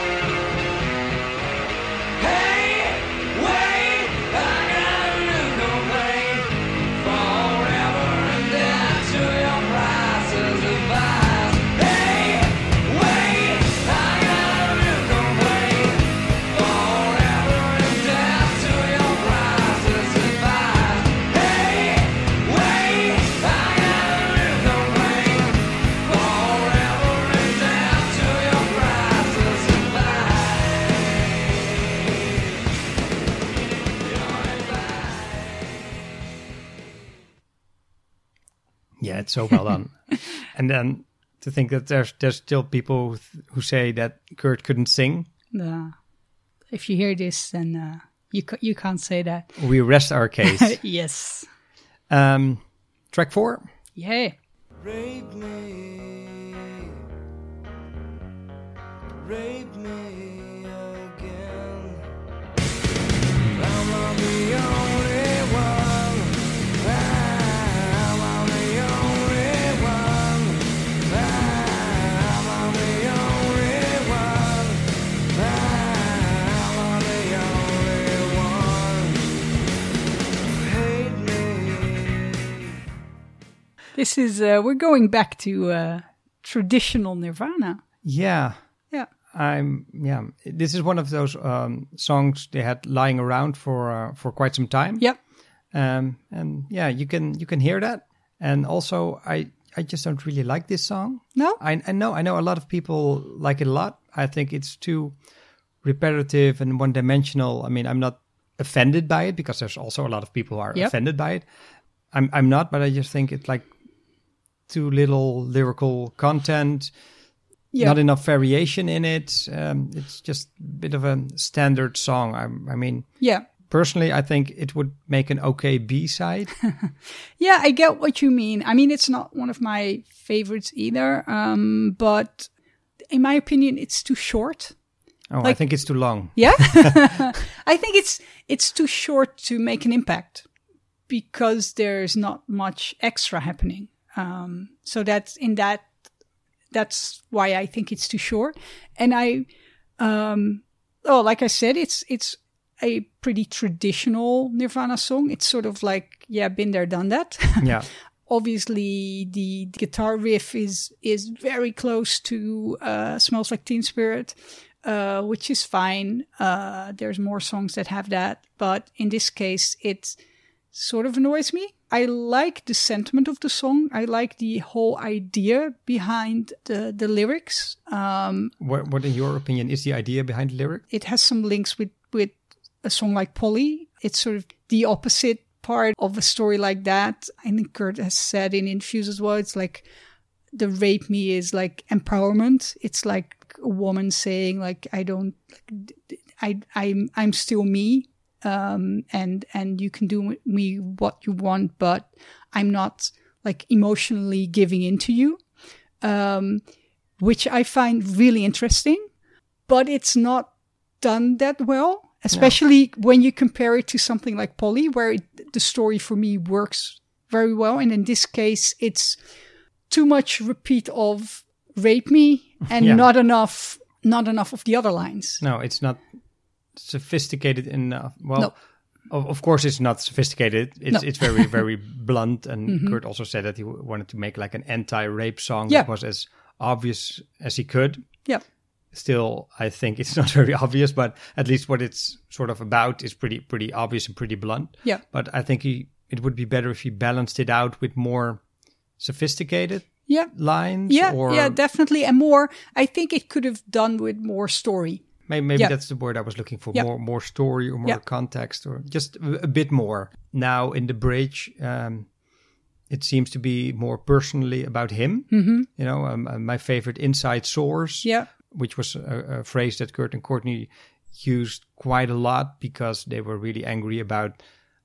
It's so well done. and then to think that there's there's still people who, th- who say that Kurt couldn't sing, Uh, if you hear this, then uh, you ca- you can't say that. we rest our case. yes. um, track four. Yeah. Rape me, rape me This is uh, we're going back to uh, traditional Nirvana. Yeah, Yeah. I'm. Yeah, this is one of those um, songs they had lying around for uh, for quite some time. Yep. Um, and yeah, you can you can hear that. And also, I I just don't really like this song. No. I I know I know a lot of people like it a lot. I think it's too repetitive and one dimensional. I mean, I'm not offended by it because there's also a lot of people who are Yep. offended by it. I'm I'm not, but I just think it's like too little lyrical content. Yeah. not enough variation in it. Um, it's just a bit of a standard song. I, I mean, Yeah. personally, I think it would make an okay B side. Yeah, I get what you mean. I mean, it's not one of my favorites either. Um, but in my opinion, it's too short. Oh, I think it's too long. Yeah. I think it's it's too short to make an impact because there's not much extra happening. Um, so that's in that that's why I think it's too short. And I um oh like I said it's it's a pretty traditional Nirvana song. It's sort of like yeah, been there done that. Yeah. obviously the guitar riff is is very close to uh, "Smells Like Teen Spirit," uh, which is fine. Uh, there's more songs that have that, but in this case, it sort of annoys me. I like the sentiment of the song. I like the whole idea behind the the lyrics. Um, What, what, in your opinion, is the idea behind the lyric? it has some links with with a song like Polly. It's sort of the opposite part of a story like that. I think Kurt has said in interviews as well. It's like the rape me is like empowerment. It's like a woman saying like I don't, I I'm I'm still me, um, and and you can do me what you want, but I'm not like emotionally giving in to you, um, which I find really interesting. But it's not done that well, especially when you compare it to something like Polly, where it, the story for me works very well. And in this case, it's too much repeat of rape me and Yeah. not enough, not enough of the other lines. No, it's not sophisticated enough. Well, No. of, of course, it's not sophisticated. It's No. Mm-hmm. it's very very blunt. And Kurt also said that he w- wanted to make like an anti-rape song Yeah. that was as obvious as he could. Yeah. Still, I think it's not very obvious, but at least what it's sort of about is pretty pretty obvious and pretty blunt. Yeah. But I think he it would be better if he balanced it out with more sophisticated Yeah. lines. Yeah. or yeah, definitely. And more, I think it could have done with more story. Maybe, maybe Yeah. that's the word I was looking for. Yeah. More, more story or more Yeah. context, or just a, bit more. Now in the bridge, um, it seems to be more personally about him. Mm-hmm. You know, um, uh, my favorite inside source, Yeah. which was a, a phrase that Kurt and Courtney used quite a lot because they were really angry about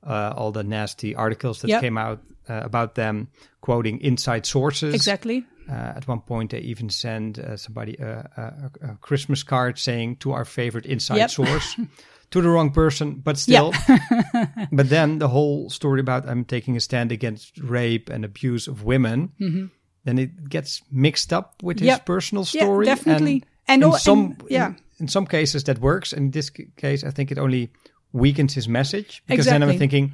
uh, all the nasty articles that Yeah. came out uh, about them quoting inside sources. Exactly. Uh, at one point, they even sent uh, somebody a, a, a Christmas card saying to our favorite inside Yep. source to the wrong person, but still. but then the whole story about I'm taking a stand against rape and abuse of women, then it gets mixed up with his Mm-hmm. Yep. personal Yeah, story. definitely. And, And in some, and- yeah. in, in some cases that works. In this case, I think it only weakens his message because then I'm thinking,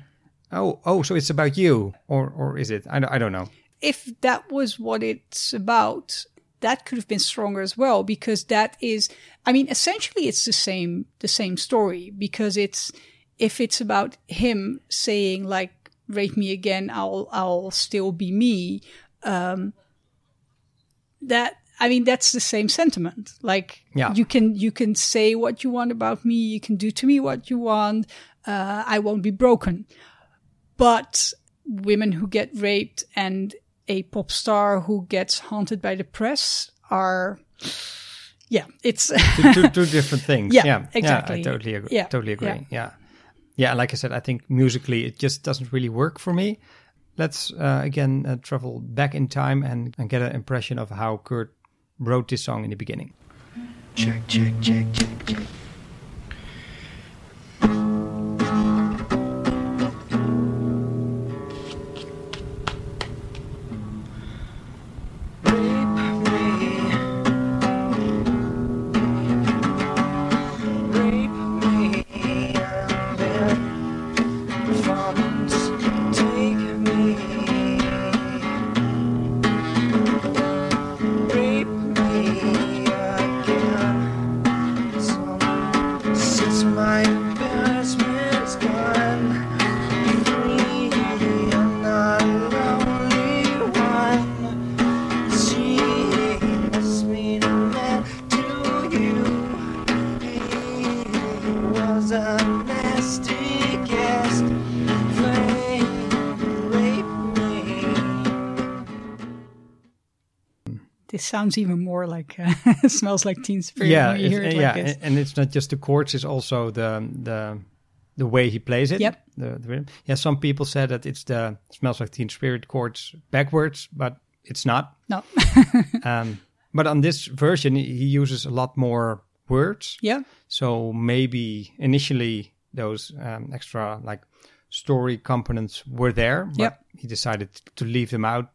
oh, oh, so it's about you, or or is it? I don't, I don't know. If that was what it's about, that could have been stronger as well because that is I mean essentially it's the same the same story because it's if it's about him saying like rape me again I'll I'll still be me um that I mean that's the same sentiment like Yeah. you can you can say what you want about me you can do to me what you want uh, I won't be broken but women who get raped and a pop star who gets haunted by the press are yeah it's two, two, two different things. Yeah, yeah, exactly. I totally agree. Yeah, totally agree. yeah. Yeah. yeah, Like I said, I think musically it just doesn't really work for me. Let's uh, again uh, travel back in time and, and get an impression of how Kurt wrote this song in the beginning. Check, check, check, check, check. Sounds even more like uh, smells like Teen Spirit yeah, when you hear it yeah, like this. and it's not just the chords; it's also the the the way he plays it. Yep. The, the rhythm. Yeah, some people said that it's the "Smells Like Teen Spirit" chords backwards, but it's not. No, Um, but on this version, he uses a lot more words. yeah, So maybe initially those um, extra like story components were there, but Yep. he decided to leave them out,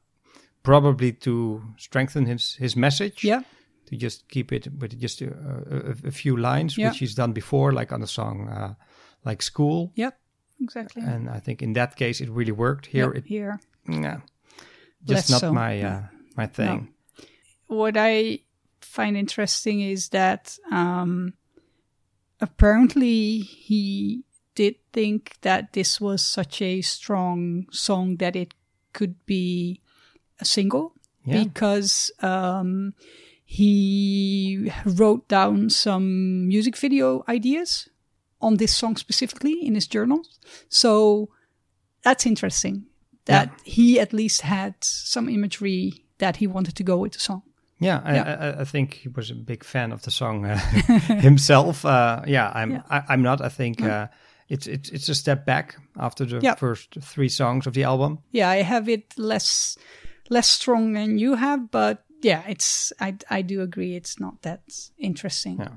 probably to strengthen his his message. yeah, To just keep it with just a, a, a few lines, Yeah. which he's done before, like on a song uh, like "School." yeah, exactly. And I think in that case it really worked. Here, Yep, it here. yeah, Less just not so. my uh, my thing. what I find interesting is that um, apparently he did think that this was such a strong song that it could be single Yeah. because um, he wrote down some music video ideas on this song specifically in his journals. So that's interesting that he at least had some imagery that he wanted to go with the song. Yeah, I, Yeah. I, I think he was a big fan of the song uh, himself. Uh, yeah, I'm. Yeah. I, I'm not. I think uh, it's it's it's a step back after the Yeah. first three songs of the album. Yeah, I have it less less strong than you have, but yeah, it's I I do agree it's not that interesting. Yeah.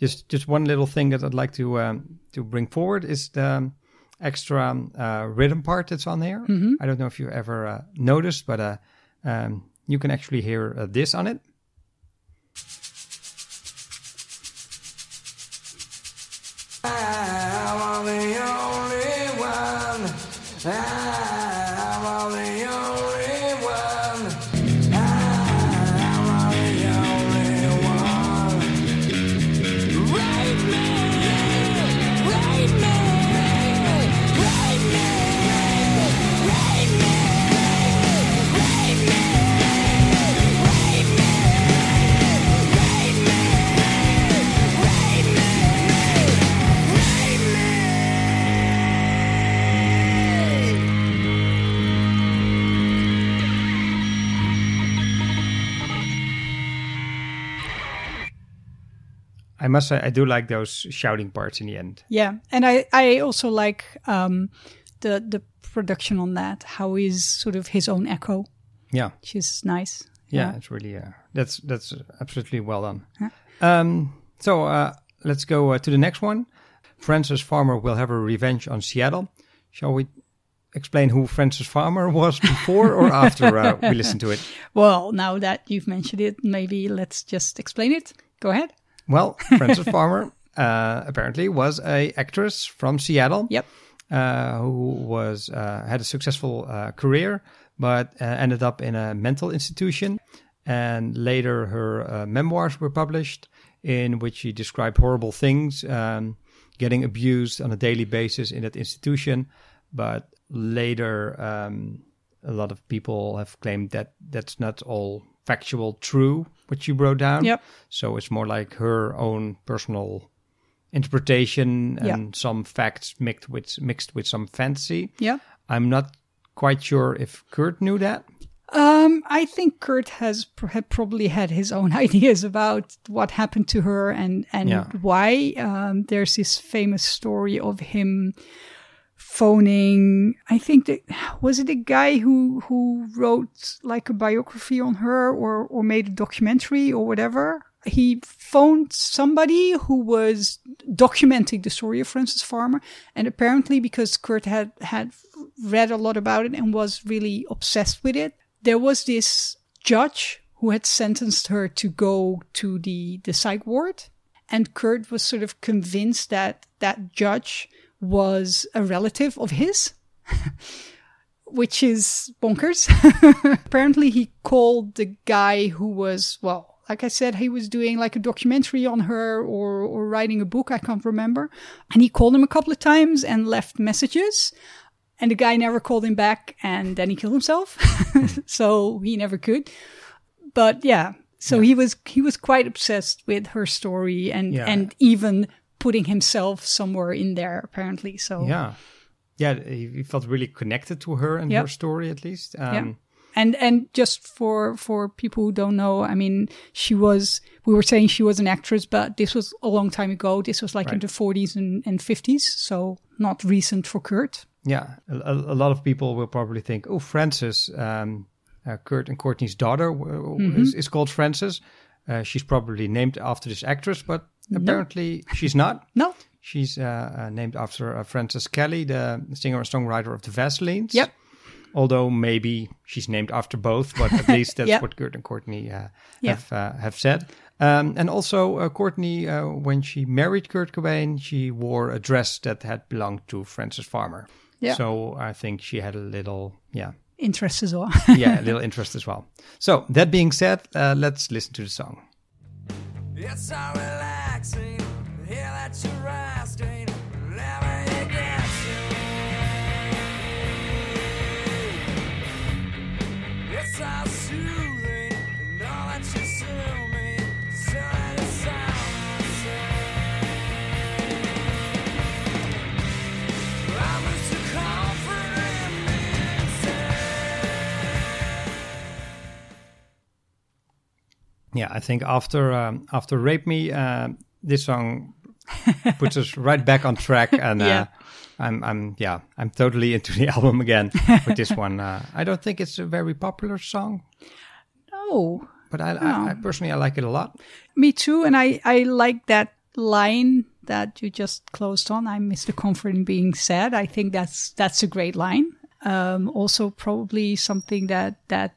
Just just one little thing that I'd like to um, to bring forward is the extra uh, rhythm part that's on there. Mm-hmm. I don't know if you ever uh, noticed, but uh, um, you can actually hear uh, this on it. I'm the only one. I'm must say I do like those shouting parts in the end. Yeah, and I I also like um the the production on that. How he's sort of his own echo, Yeah. which is nice. yeah, it's really uh, that's that's absolutely well done. Um, so uh, let's go uh, to the next one. Frances Farmer will have a revenge on Seattle. Shall we explain who Frances Farmer was before or after uh, we listen to it? Well, now that you've mentioned it, maybe let's just explain it. Go ahead. Well, Frances Farmer uh, apparently was a actress from Seattle. Yep. uh, who was uh, had a successful uh, career, but uh, ended up in a mental institution. And later, her uh, memoirs were published, in which she described horrible things, um, getting abused on a daily basis in that institution. But later, um, a lot of people have claimed that that's not all factual true what she wrote down. Yep. So it's more like her own personal interpretation and Yeah. some facts mixed with mixed with some fantasy. Yeah. I'm not quite sure if Kurt knew that. Um, I think Kurt has pr- had probably had his own ideas about what happened to her and and Yeah. why. Um, there's this famous story of him phoning. I think that was it a guy who who wrote like a biography on her or or made a documentary or whatever. He phoned somebody who was documenting the story of Frances Farmer, and apparently because Kurt had had read a lot about it and was really obsessed with it, there was this judge who had sentenced her to go to the the psych ward, and Kurt was sort of convinced that that judge was a relative of his. Which is bonkers. Apparently, he called the guy who was, well, like I said, he was doing like a documentary on her or, or writing a book. I can't remember. And he called him a couple of times and left messages. And the guy never called him back. And then he killed himself. so he never could. But yeah, so he was, he was quite obsessed with her story and, Yeah. and even putting himself somewhere in there, apparently. So Yeah, yeah. He, felt really connected to her and Yep. her story, at least. Um, Yeah. And and just for for people who don't know, I mean, she was we were saying she was an actress, but this was a long time ago. This was like in the 40s and, and 50s, so not recent for Kurt. Yeah, a, a- lot of people will probably think, oh, Frances, um, uh, Kurt and Courtney's daughter w- w- is, is called Frances. Uh, she's probably named after this actress, but apparently she's not. No, She's uh, uh, named after uh, Frances Kelly, the singer and songwriter of the Vaselines. Yep. Although maybe she's named after both, but at least that's Yep. what Kurt and Courtney uh, Yeah. have uh, have said. Um, and also, uh, Courtney, uh, when she married Kurt Cobain, she wore a dress that had belonged to Frances Farmer. Yeah. So I think she had a little, yeah, interest as well. yeah, a little interest as well. So that being said, uh, let's listen to the song. It's so relaxing to hear that you're resting Yeah, I think after um, after "Rape Me," uh, this song puts us right back on track, and uh, Yeah. I'm I'm yeah I'm totally into the album again with this one. Uh, I don't think it's a very popular song, no, but I, I, I personally I like it a lot. me too. And I, I like that line that you just closed on. I miss the comfort in being sad. I think that's that's a great line. Um, also, probably something that that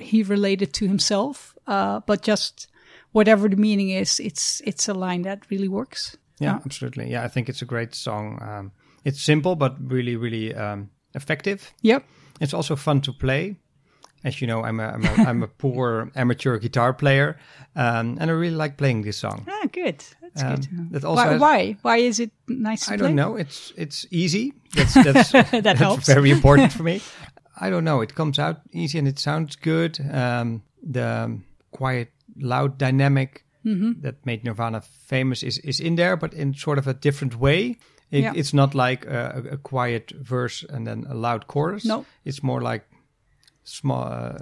he related to himself. Uh, but just whatever the meaning is, it's it's a line that really works. Yeah, absolutely. Yeah, I think it's a great song. Um, it's simple but really really um, effective. Yep. It's also fun to play. As you know, I'm a, I'm a, I'm a poor amateur guitar player, um, and I really like playing this song. Ah, good. That's Um, good. that also Why, has- why? Why is it nice to I play? don't know. It's it's easy. That's that's, that's helps. very important for me. I don't know. It comes out easy and it sounds good. Um, the quiet, loud dynamic Mm-hmm. that made Nirvana famous is is in there, but in sort of a different way. It, Yeah. It's not like a, a- quiet verse and then a loud chorus. No. it's more like small, uh,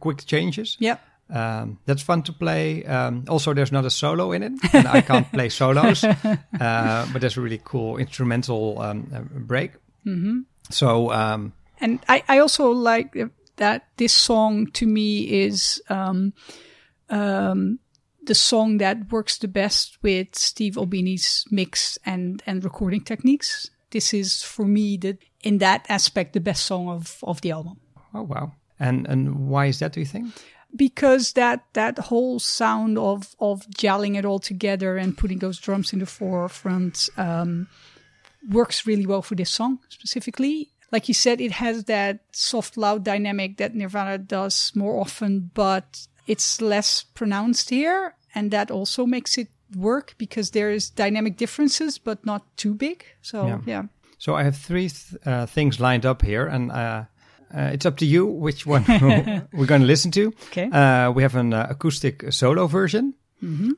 quick changes. Yep. Um, that's fun to play. Um, also, there's not a solo in it, and I can't play solos, uh, but there's a really cool instrumental um, uh, break. Mm-hmm. So, um, and I, I also like that this song to me is um, um, the song that works the best with Steve Albini's mix and and recording techniques. This is for me the in that aspect the best song of of the album oh wow! And and why is that? Do you think? because that that whole sound of of gelling it all together and putting those drums in the forefront um, works really well for this song specifically. Like you said, it has that soft, loud dynamic that Nirvana does more often, but it's less pronounced here, and that also makes it work because there is dynamic differences, but not too big. So Yeah. yeah, So I have three th- uh, things lined up here, and uh, uh, it's up to you which one we're going to listen to. Okay. Uh, we have an uh, acoustic solo version.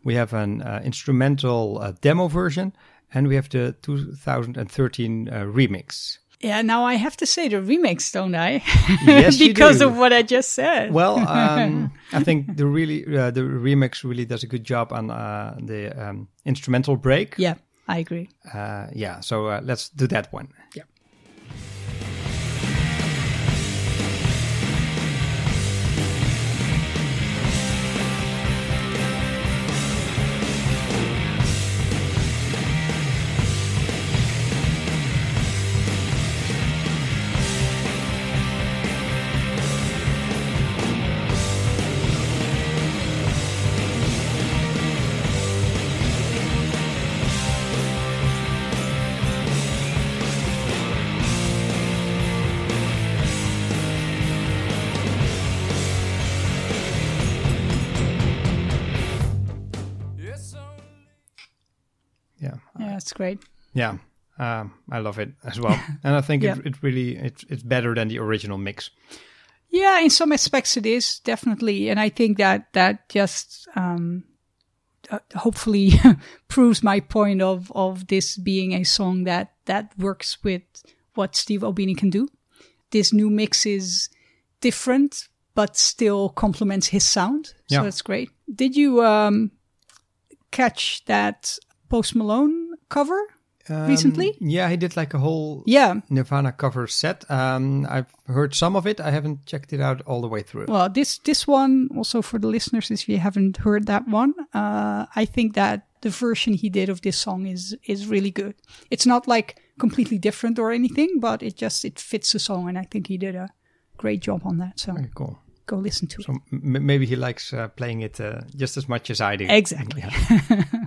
We have an uh, instrumental uh, demo version, and we have the 2013 uh, remix. Yeah. Now I have to say the remix, don't I? Yes, you because of what I just said. Well, um, I think the really uh, the remix really does a good job on uh, the um, instrumental break. yeah, I agree. Uh, yeah. So uh, let's do that one. Yeah. Great. Yeah. Um, I love it as well, and I think Yeah. it, it really it's it's better than the original mix. Yeah, in some aspects it is definitely, and I think that that just um, uh, hopefully proves my point of of this being a song that that works with what Steve Albini can do. This new mix is different, but still complements his sound. So Yeah. that's great. Did you um, catch that Post Malone cover recently? Um, Yeah, he did like a whole Yeah. Nirvana cover set. Um, I've heard some of it. I haven't checked it out all the way through. Well, this this one also for the listeners, if you haven't heard that one, uh, I think that the version he did of this song is is really good. It's not like completely different or anything, but it just it fits the song, and I think he did a great job on that. So Very cool. go listen to So it. m- maybe he likes uh, playing it uh, just as much as I do. Exactly.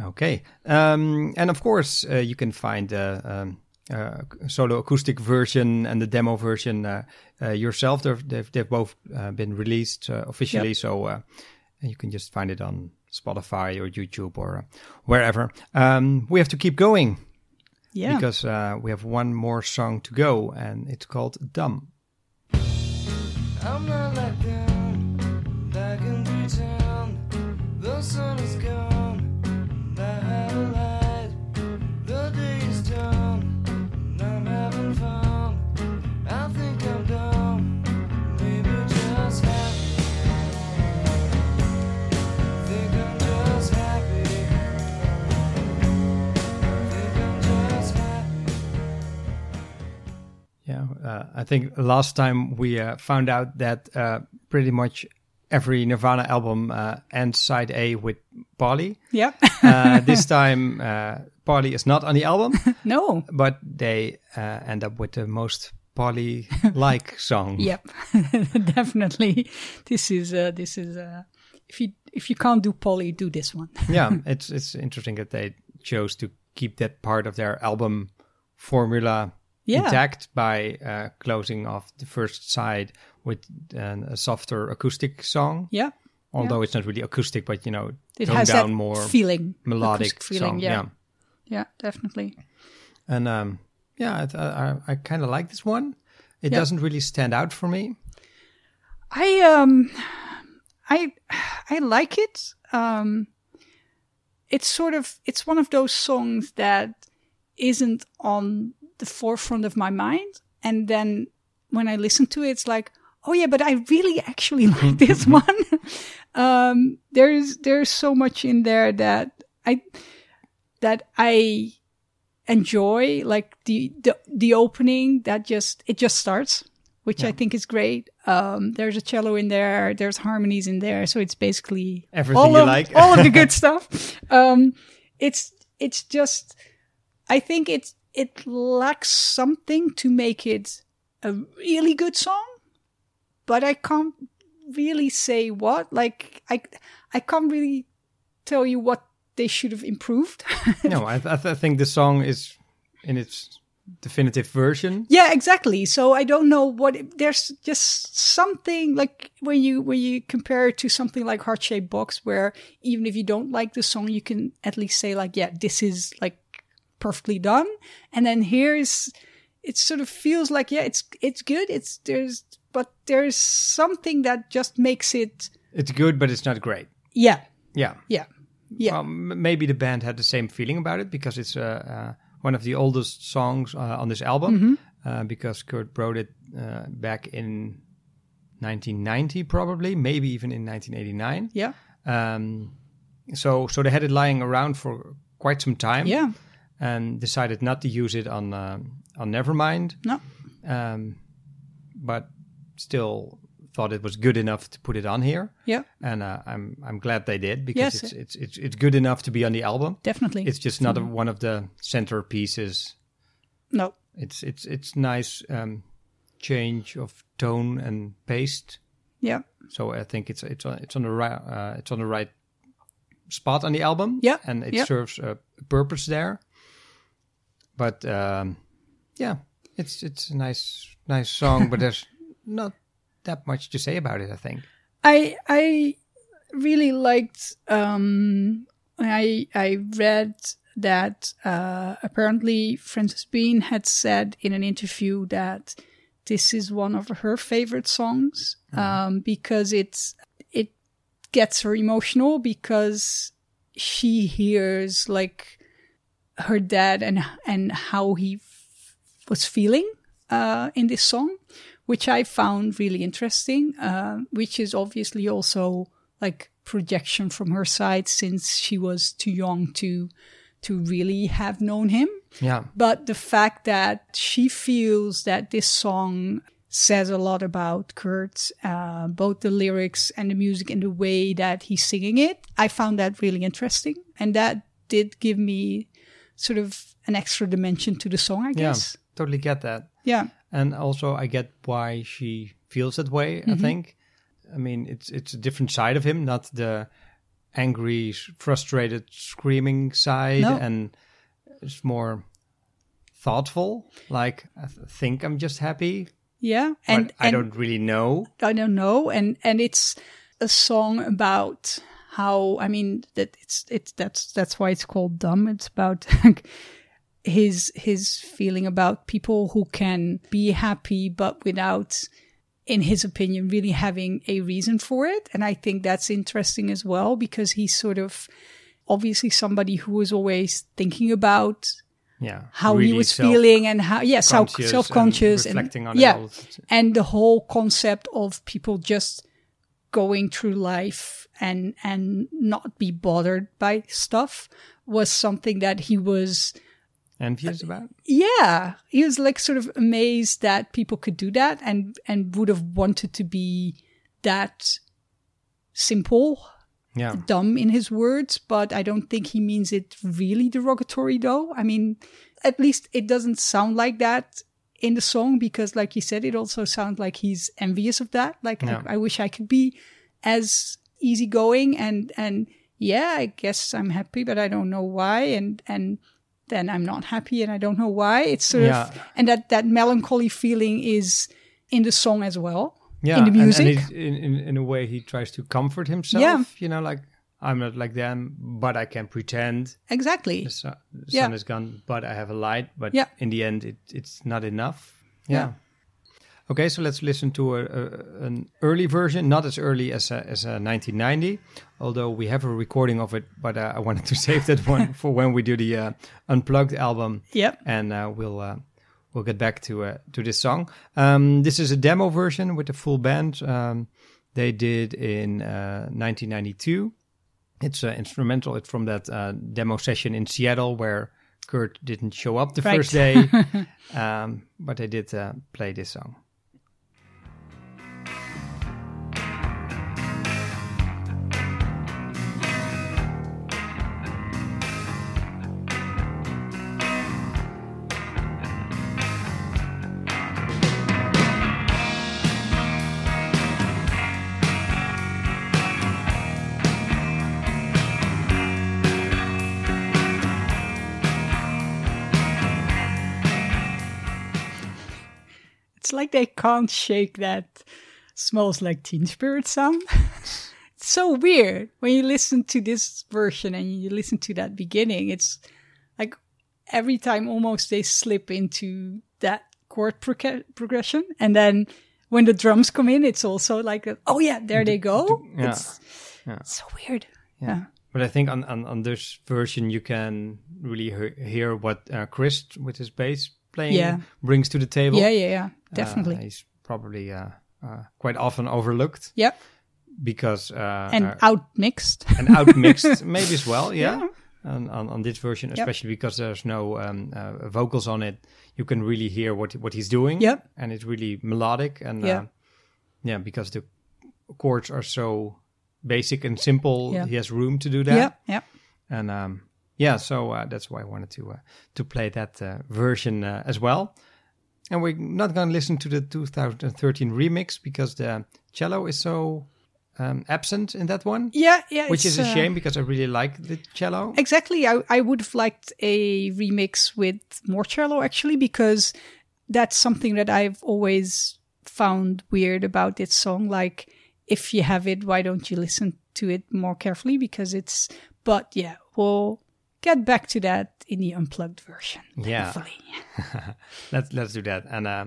Okay. Um, and of course, uh, you can find the um, uh, solo acoustic version and the demo version uh, uh, yourself. They've, they've, they've both uh, been released uh, officially, Yep. so uh, you can just find it on Spotify or YouTube or uh, wherever. Um, we have to keep going Yeah. because uh, we have one more song to go, and it's called Dumb. I'm not like them, back in town. The sun is gone, I think last time we uh, found out that uh, pretty much every Nirvana album uh, ends side A with Polly. yeah. Uh, this time, uh, Polly is not on the album, no. but they uh, end up with the most Polly-like song. Yep. Definitely. This is uh, this is uh, if you if you can't do Polly, do this one. yeah, it's it's interesting that they chose to keep that part of their album formula Yeah. intact by uh, closing off the first side with uh, a softer acoustic song. yeah. although it's not really acoustic, but you know, It has down that more feeling, melodic feeling. song. yeah. yeah, definitely. and um, yeah, I, I, I kind of like this one. It Yeah. doesn't really stand out for me. I um I I like it. Um it's sort of it's one of those songs that isn't on the forefront of my mind and then when I listen to it it's like oh yeah but I really actually like this one. um there's there's so much in there that I that I enjoy like the the, the opening that just it just starts which I think is great. Um, there's a cello in there, there's harmonies in there, so it's basically Everything all you of, like. all of the good stuff. Um, it's it's just, I think it it lacks something to make it a really good song, but I can't really say what. Like I I can't really tell you what they should have improved. no, I, I, I think the song is in its definitive version. Yeah, exactly. So I don't know what there's just something like when you when you compare it to something like Heart Shaped Box, where even if you don't like the song, you can at least say like, yeah, this is like perfectly done. And then here's it sort of feels like yeah, it's it's good. It's there's but there's something that just makes it It's good, but it's not great. yeah Yeah. yeah yeah Well, maybe the band had the same feeling about it because it's uh, uh, one of the oldest songs uh, on this album. Mm-hmm. Uh, because Kurt wrote it uh, back in 1990, probably, maybe even in 1989. yeah Um, so, so they had it lying around for quite some time. yeah and decided not to use it on uh, on Nevermind. no Um, but still thought it was good enough to put it on here, yeah and uh, I'm I'm glad they did because Yes. it's, it's it's it's good enough to be on the album. definitely It's just not a, one of the centerpieces. no It's it's it's nice um, change of tone and pace. yeah So I think it's it's on, it's on the right uh, it's on the right spot on the album. Yeah, and it yeah. serves a purpose there. But um, yeah, it's it's a nice nice song, but there's not that much to say about it. I think. I I really liked um I I read that uh apparently Frances Bean had said in an interview that this is one of her favorite songs um because it's it gets her emotional because she hears like her dad and and how he f- was feeling uh in this song which I found really interesting, uh, which is obviously also like projection from her side since she was too young to to really have known him. Yeah. But the fact that she feels that this song says a lot about Kurt, uh, both the lyrics and the music and the way that he's singing it, I found that really interesting. And that did give me sort of an extra dimension to the song, I guess. Yeah. Totally get that. Yeah. And also I get why she feels that way, Mm-hmm. I think. I mean, it's it's a different side of him, not the angry, frustrated, screaming side No. and it's more thoughtful, like I th- think I'm just happy, Yeah. And, but I don't really know. I don't know. And, and it's a song about how, I mean, that it's, it's, that's, that's why it's called dumb. It's about his, his feeling about people who can be happy, but without, in his opinion, really having a reason for it. And I think that's interesting as well because he's sort of obviously somebody who was always thinking about Yeah. how he was feeling and how yes how self-conscious and and, reflecting on yeah and the whole concept of people just going through life and and not be bothered by stuff was something that he was envious about. yeah he was like sort of amazed that people could do that and and would have wanted to be that simple Yeah. dumb in his words, but I don't think he means it really derogatory though. I mean, at least it doesn't sound like that in the song because like you said, it also sounds like he's envious of that. Like Yeah. I, I wish I could be as easygoing and, and yeah, I guess I'm happy, but I don't know why. And, and then I'm not happy and I don't know why. It's sort Yeah. of, and that, that melancholy feeling is in the song as well. Yeah. in the and- and music. in, in, in a way, he tries to comfort himself. Yeah. You know, like, I'm not like them, but I can pretend. Exactly. the, su- the Yeah. sun is gone, but I have a light. But Yeah. in the end, it, it's not enough. Yeah. Okay, so let's listen to a, a, an early version, not as early as uh, as uh, 1990, although we have a recording of it. But uh, I wanted to save that one for when we do the uh, unplugged album. Yep. and uh, we'll uh, we'll get back to uh, to this song. Um, this is a demo version with the full band. Um, they did in uh, 1992. It's uh, instrumental. It's from that uh, demo session in Seattle where Kurt didn't show up the Right. first day, um, but they did uh, play this song. It's like they can't shake that smells like teen spirit sound. it's so weird when you listen to this version and you listen to that beginning. It's like every time almost they slip into that chord proca- progression. And then when the drums come in, it's also like, a, oh yeah, there they go. yeah. It's, it's so weird. Yeah. But I think on, on, on this version you can really he- hear what uh, Chris with his bass playing Yeah. brings to the table. Yeah, yeah, yeah. Uh, Definitely. he's probably uh, uh, quite often overlooked yep. because uh, And outmixed. and outmixed maybe as well. Yeah, On, on on this version, especially because there's no um, uh, vocals on it, you can really hear what what he's doing. Yep. and it's really melodic and Yeah. uh, yeah, because the chords are so basic and simple, Yeah. he has room to do that. Yeah. Yep. And um, yeah, so uh, that's why I wanted to uh, to play that uh, version uh, as well. And we're not going to listen to the 2013 remix because the cello is so um, absent in that one, Yeah, yeah. which is a uh, shame because I really like the cello. Exactly. I, I would have liked a remix with more cello actually, because that's something that I've always found weird about this song. Like, if you have it, why don't you listen to it more carefully? Because it's, but yeah, we'll get back to that in the unplugged version. Yeah. Let's let's do that. And uh,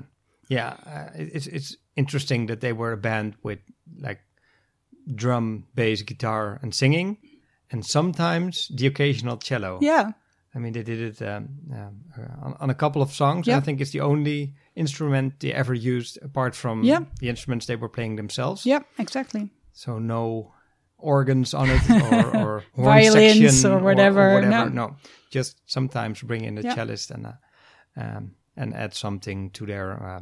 yeah, uh, it's it's interesting that they were a band with like drum, bass, guitar, and singing, and sometimes the occasional cello. Yeah. I mean, they did it um, um, uh, on, on a couple of songs. Yeah. I think it's the only instrument they ever used apart from Yeah. the instruments they were playing themselves. Yeah, exactly. So no organs on it or, or Violins section or whatever, whatever. no. just sometimes bring in a Yeah. cellist and uh, um, and add something to their uh,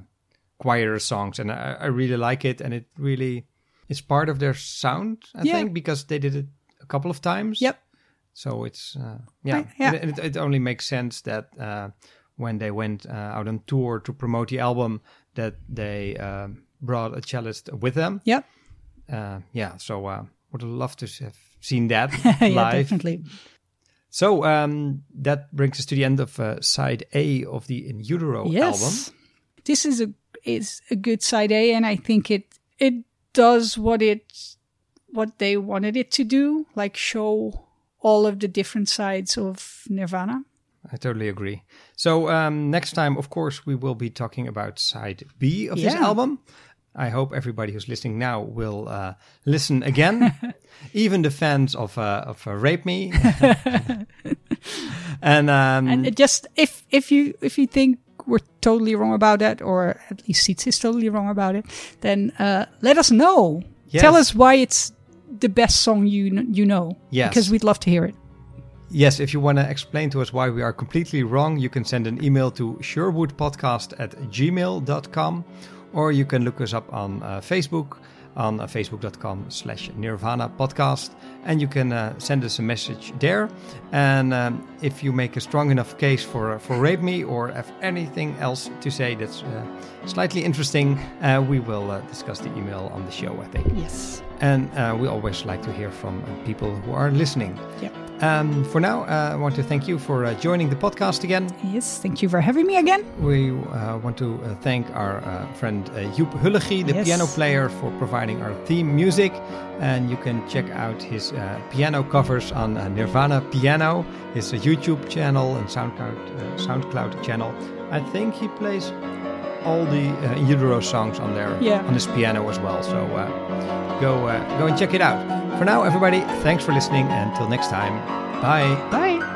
quieter songs. And I, I really like it, and it really is part of their sound. I Yeah. think because they did it a couple of times. Yep. So it's uh, yeah, yeah. It, it only makes sense that uh, when they went uh, out on tour to promote the album, that they um brought a cellist with them. Yep. Uh, yeah, so uh, would love to have seen that yeah, live. definitely. So um, that brings us to the end of uh, side A of the In Utero Yes. album. This is a is a good side A, and I think it it does what it what they wanted it to do, like show all of the different sides of Nirvana. I totally agree. So um, next time, of course, we will be talking about side B of this album. I hope everybody who's listening now will uh, listen again, even the fans of uh, of uh, Rape Me. and um, And it just if if you if you think we're totally wrong about that, or at least Seats is totally wrong about it, then uh, let us know. Yes. Tell us why it's the best song you you know. Yes. because we'd love to hear it. Yes, if you want to explain to us why we are completely wrong, you can send an email to sherwoodpodcast at gmail.com or you can look us up on uh, Facebook on uh, facebook.com slash nirvana podcast and you can uh, send us a message there and um, if you make a strong enough case for for rape me or have anything else to say that's uh, slightly interesting uh, we will uh, discuss the email on the show i think Yes. and uh, we always like to hear from uh, people who are listening Yeah. Um, for now, uh, I want to thank you for uh, joining the podcast again. Yes. Thank you for having me again. We uh, want to uh, thank our uh, friend uh, Joep Hullegie, the Yes. piano player, for providing our theme music. And you can check out his uh, piano covers on uh, Nirvana Piano, his YouTube channel and SoundCloud, uh, SoundCloud channel. I think he plays all the uh, Utero songs on there Yeah. on his piano as well. So uh, go uh, go and check it out. For now, everybody, thanks for listening. and Until next time, bye. Bye.